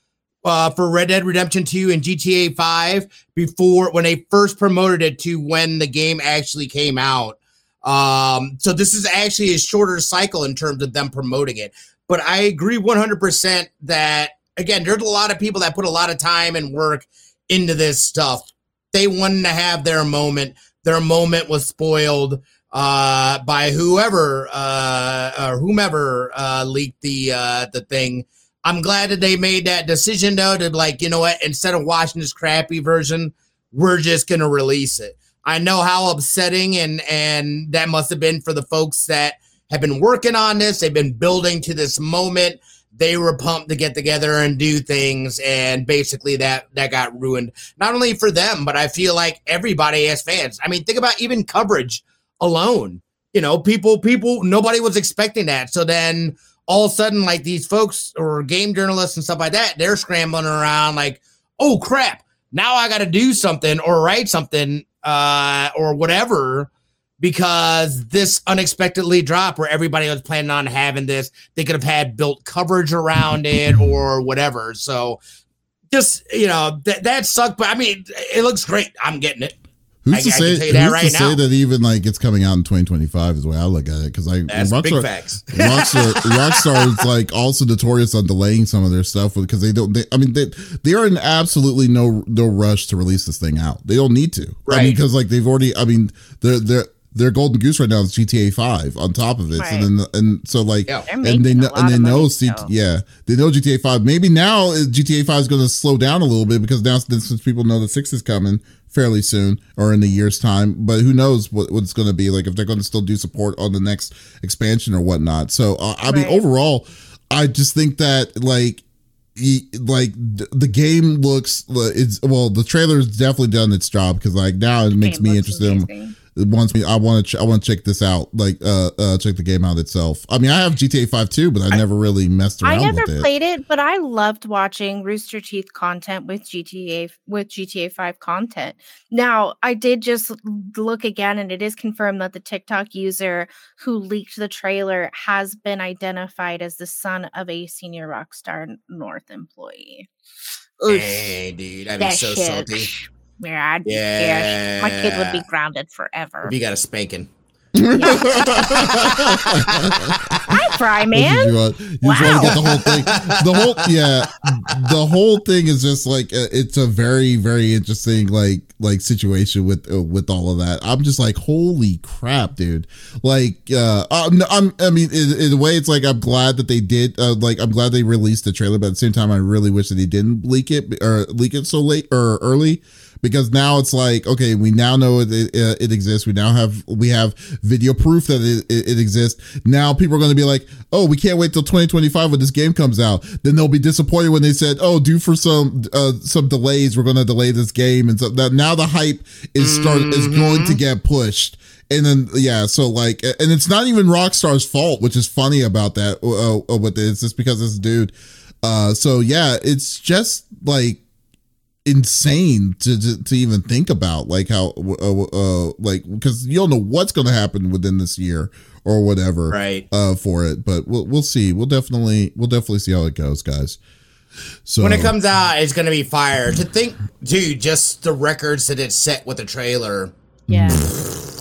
uh, for Red Dead Redemption 2 and GTA 5 before when they first promoted it to when the game actually came out. Um, so this is actually a shorter cycle in terms of them promoting it. But I agree 100% that again, there's a lot of people that put a lot of time and work into this stuff. They wanted to have their moment. Their moment was spoiled uh, by whoever uh, or whomever uh, leaked the uh, the thing. I'm glad that they made that decision though to like, you know what, instead of watching this crappy version, we're just gonna release it. I know how upsetting and and that must have been for the folks that have been working on this. They've been building to this moment. They were pumped to get together and do things and basically that that got ruined not only for them but i feel like everybody as fans. I mean think about even coverage alone. You know people people nobody was expecting that. So then all of a sudden like these folks or game journalists and stuff like that they're scrambling around like oh crap. Now i got to do something or write something uh or whatever because this unexpectedly dropped where everybody was planning on having this. They could have had built coverage around it or whatever. So just, you know, that that sucked. But I mean, it looks great. I'm getting it. Who's I, to say? who's right to say that even like it's coming out in 2025 is the way I look at it because I That's Rockstar, big facts. Rockstar, Rockstar is like also notorious on delaying some of their stuff because they don't. They, I mean, they they are in absolutely no no rush to release this thing out. They don't need to. Right. I mean, because like they've already. I mean, they're they're their golden goose right now is GTA Five on top of it. Right. So then and so like yeah. and they know and they know C- yeah they know GTA Five. Maybe now GTA Five is going to slow down a little bit because now since people know the six is coming fairly soon or in a year's time. But who knows what, what it's going to be like if they're going to still do support on the next expansion or whatnot. So uh, I right. mean overall, I just think that like he, like the game looks it's well the trailer's definitely done its job because like now it makes me interested in wants me. I want to. Ch- I want to check this out. Like, uh, uh, check the game out itself. I mean, I have GTA Five too, but I, I never really messed around. I never played it. but I loved watching Rooster Teeth content with GTA with GTA Five content. Now, I did just look again, and it is confirmed that the TikTok user who leaked the trailer has been identified as the son of a senior Rockstar North employee. Oof. Hey, dude, I'd be so shit. salty. Yeah, I'd be yeah. My kid would be grounded forever. If you got a spanking. Hi, Fry Man. You, want, you wow. just to get the whole thing. The whole yeah, the whole thing is just like uh, it's a very very interesting like like situation with uh, with all of that. I'm just like holy crap, dude. Like uh, I'm, I'm i mean in, in, a way it's like I'm glad that they did uh, like I'm glad they released the trailer, but at the same time I really wish that they didn't leak it or leak it so late or early because now it's like okay we now know it, it, it, exists. We now have we have video proof that it, it, exists. Now people are going to be like oh we can't wait till 2025 when this game comes out. Then they'll be disappointed when they said oh due for some uh, some delays we're going to delay this game. And so that now the hype is start mm-hmm. is going to get pushed. And then yeah so like and it's not even rockstar's fault which is funny about that uh, uh, with it it's just because this dude. Uh so yeah it's just like insane to, to, to even think about like how uh, uh like because you don't know what's going to happen within this year or whatever right. uh for it but we'll we'll see. We'll definitely we'll definitely see how it goes guys. So when it comes out it's going to be fire. To think dude just the records that it set with the trailer. Yeah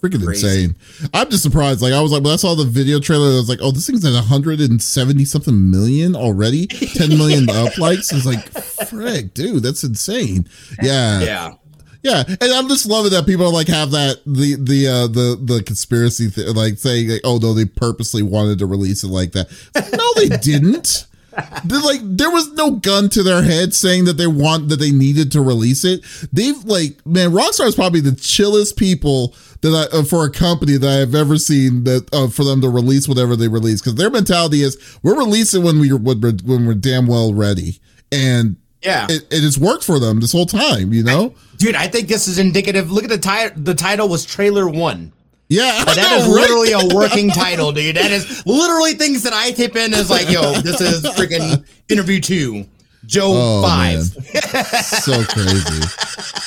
freaking Crazy. insane. I'm just surprised. Like I was like, when I saw the video trailer, I was like, oh, this thing's at 170 something million already, 10 million up likes. It's like, frick, dude, that's insane. Yeah, yeah. Yeah, and I'm just loving that people like have that the the uh the the conspiracy th- like saying like oh no they purposely wanted to release it like that. No, they didn't like there was no gun to their head saying that they want that they needed to release it. They've like man, Rockstar is probably the chillest people that I uh, for a company that I've ever seen that uh, for them to release whatever they release because their mentality is we're releasing when we when we're, when we're damn well ready and yeah, it, it has worked for them this whole time. You know, dude, I think this is indicative. Look at the title. The title was trailer one. Yeah, but that know, is right? literally a working title, dude. That is literally things that I type in as like, yo, this is freaking interview two, Joe oh, five. so crazy,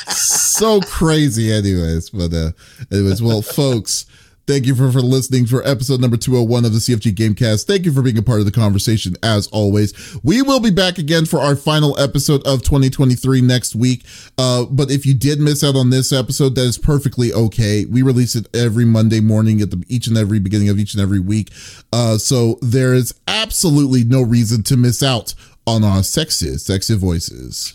so crazy. Anyways, but uh, anyways, well, folks. Thank you for, for listening for episode number 201 of the CFG Gamecast. Thank you for being a part of the conversation as always. We will be back again for our final episode of 2023 next week. Uh, but if you did miss out on this episode, that is perfectly okay. We release it every Monday morning at the each and every beginning of each and every week. Uh, so there is absolutely no reason to miss out on our sexy, sexy voices.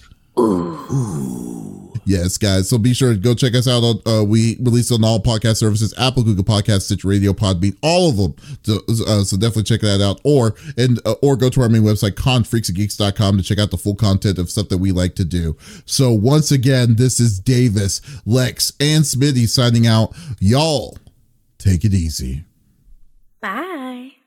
Yes, guys. So be sure to go check us out. On, uh, we release on all podcast services: Apple, Google Podcast, Stitch Radio, Podbean, all of them. So, uh, so definitely check that out. Or and uh, or go to our main website, confreaksandgeeks.com to check out the full content of stuff that we like to do. So once again, this is Davies, Lex, and Smitty signing out. Y'all, take it easy. Bye.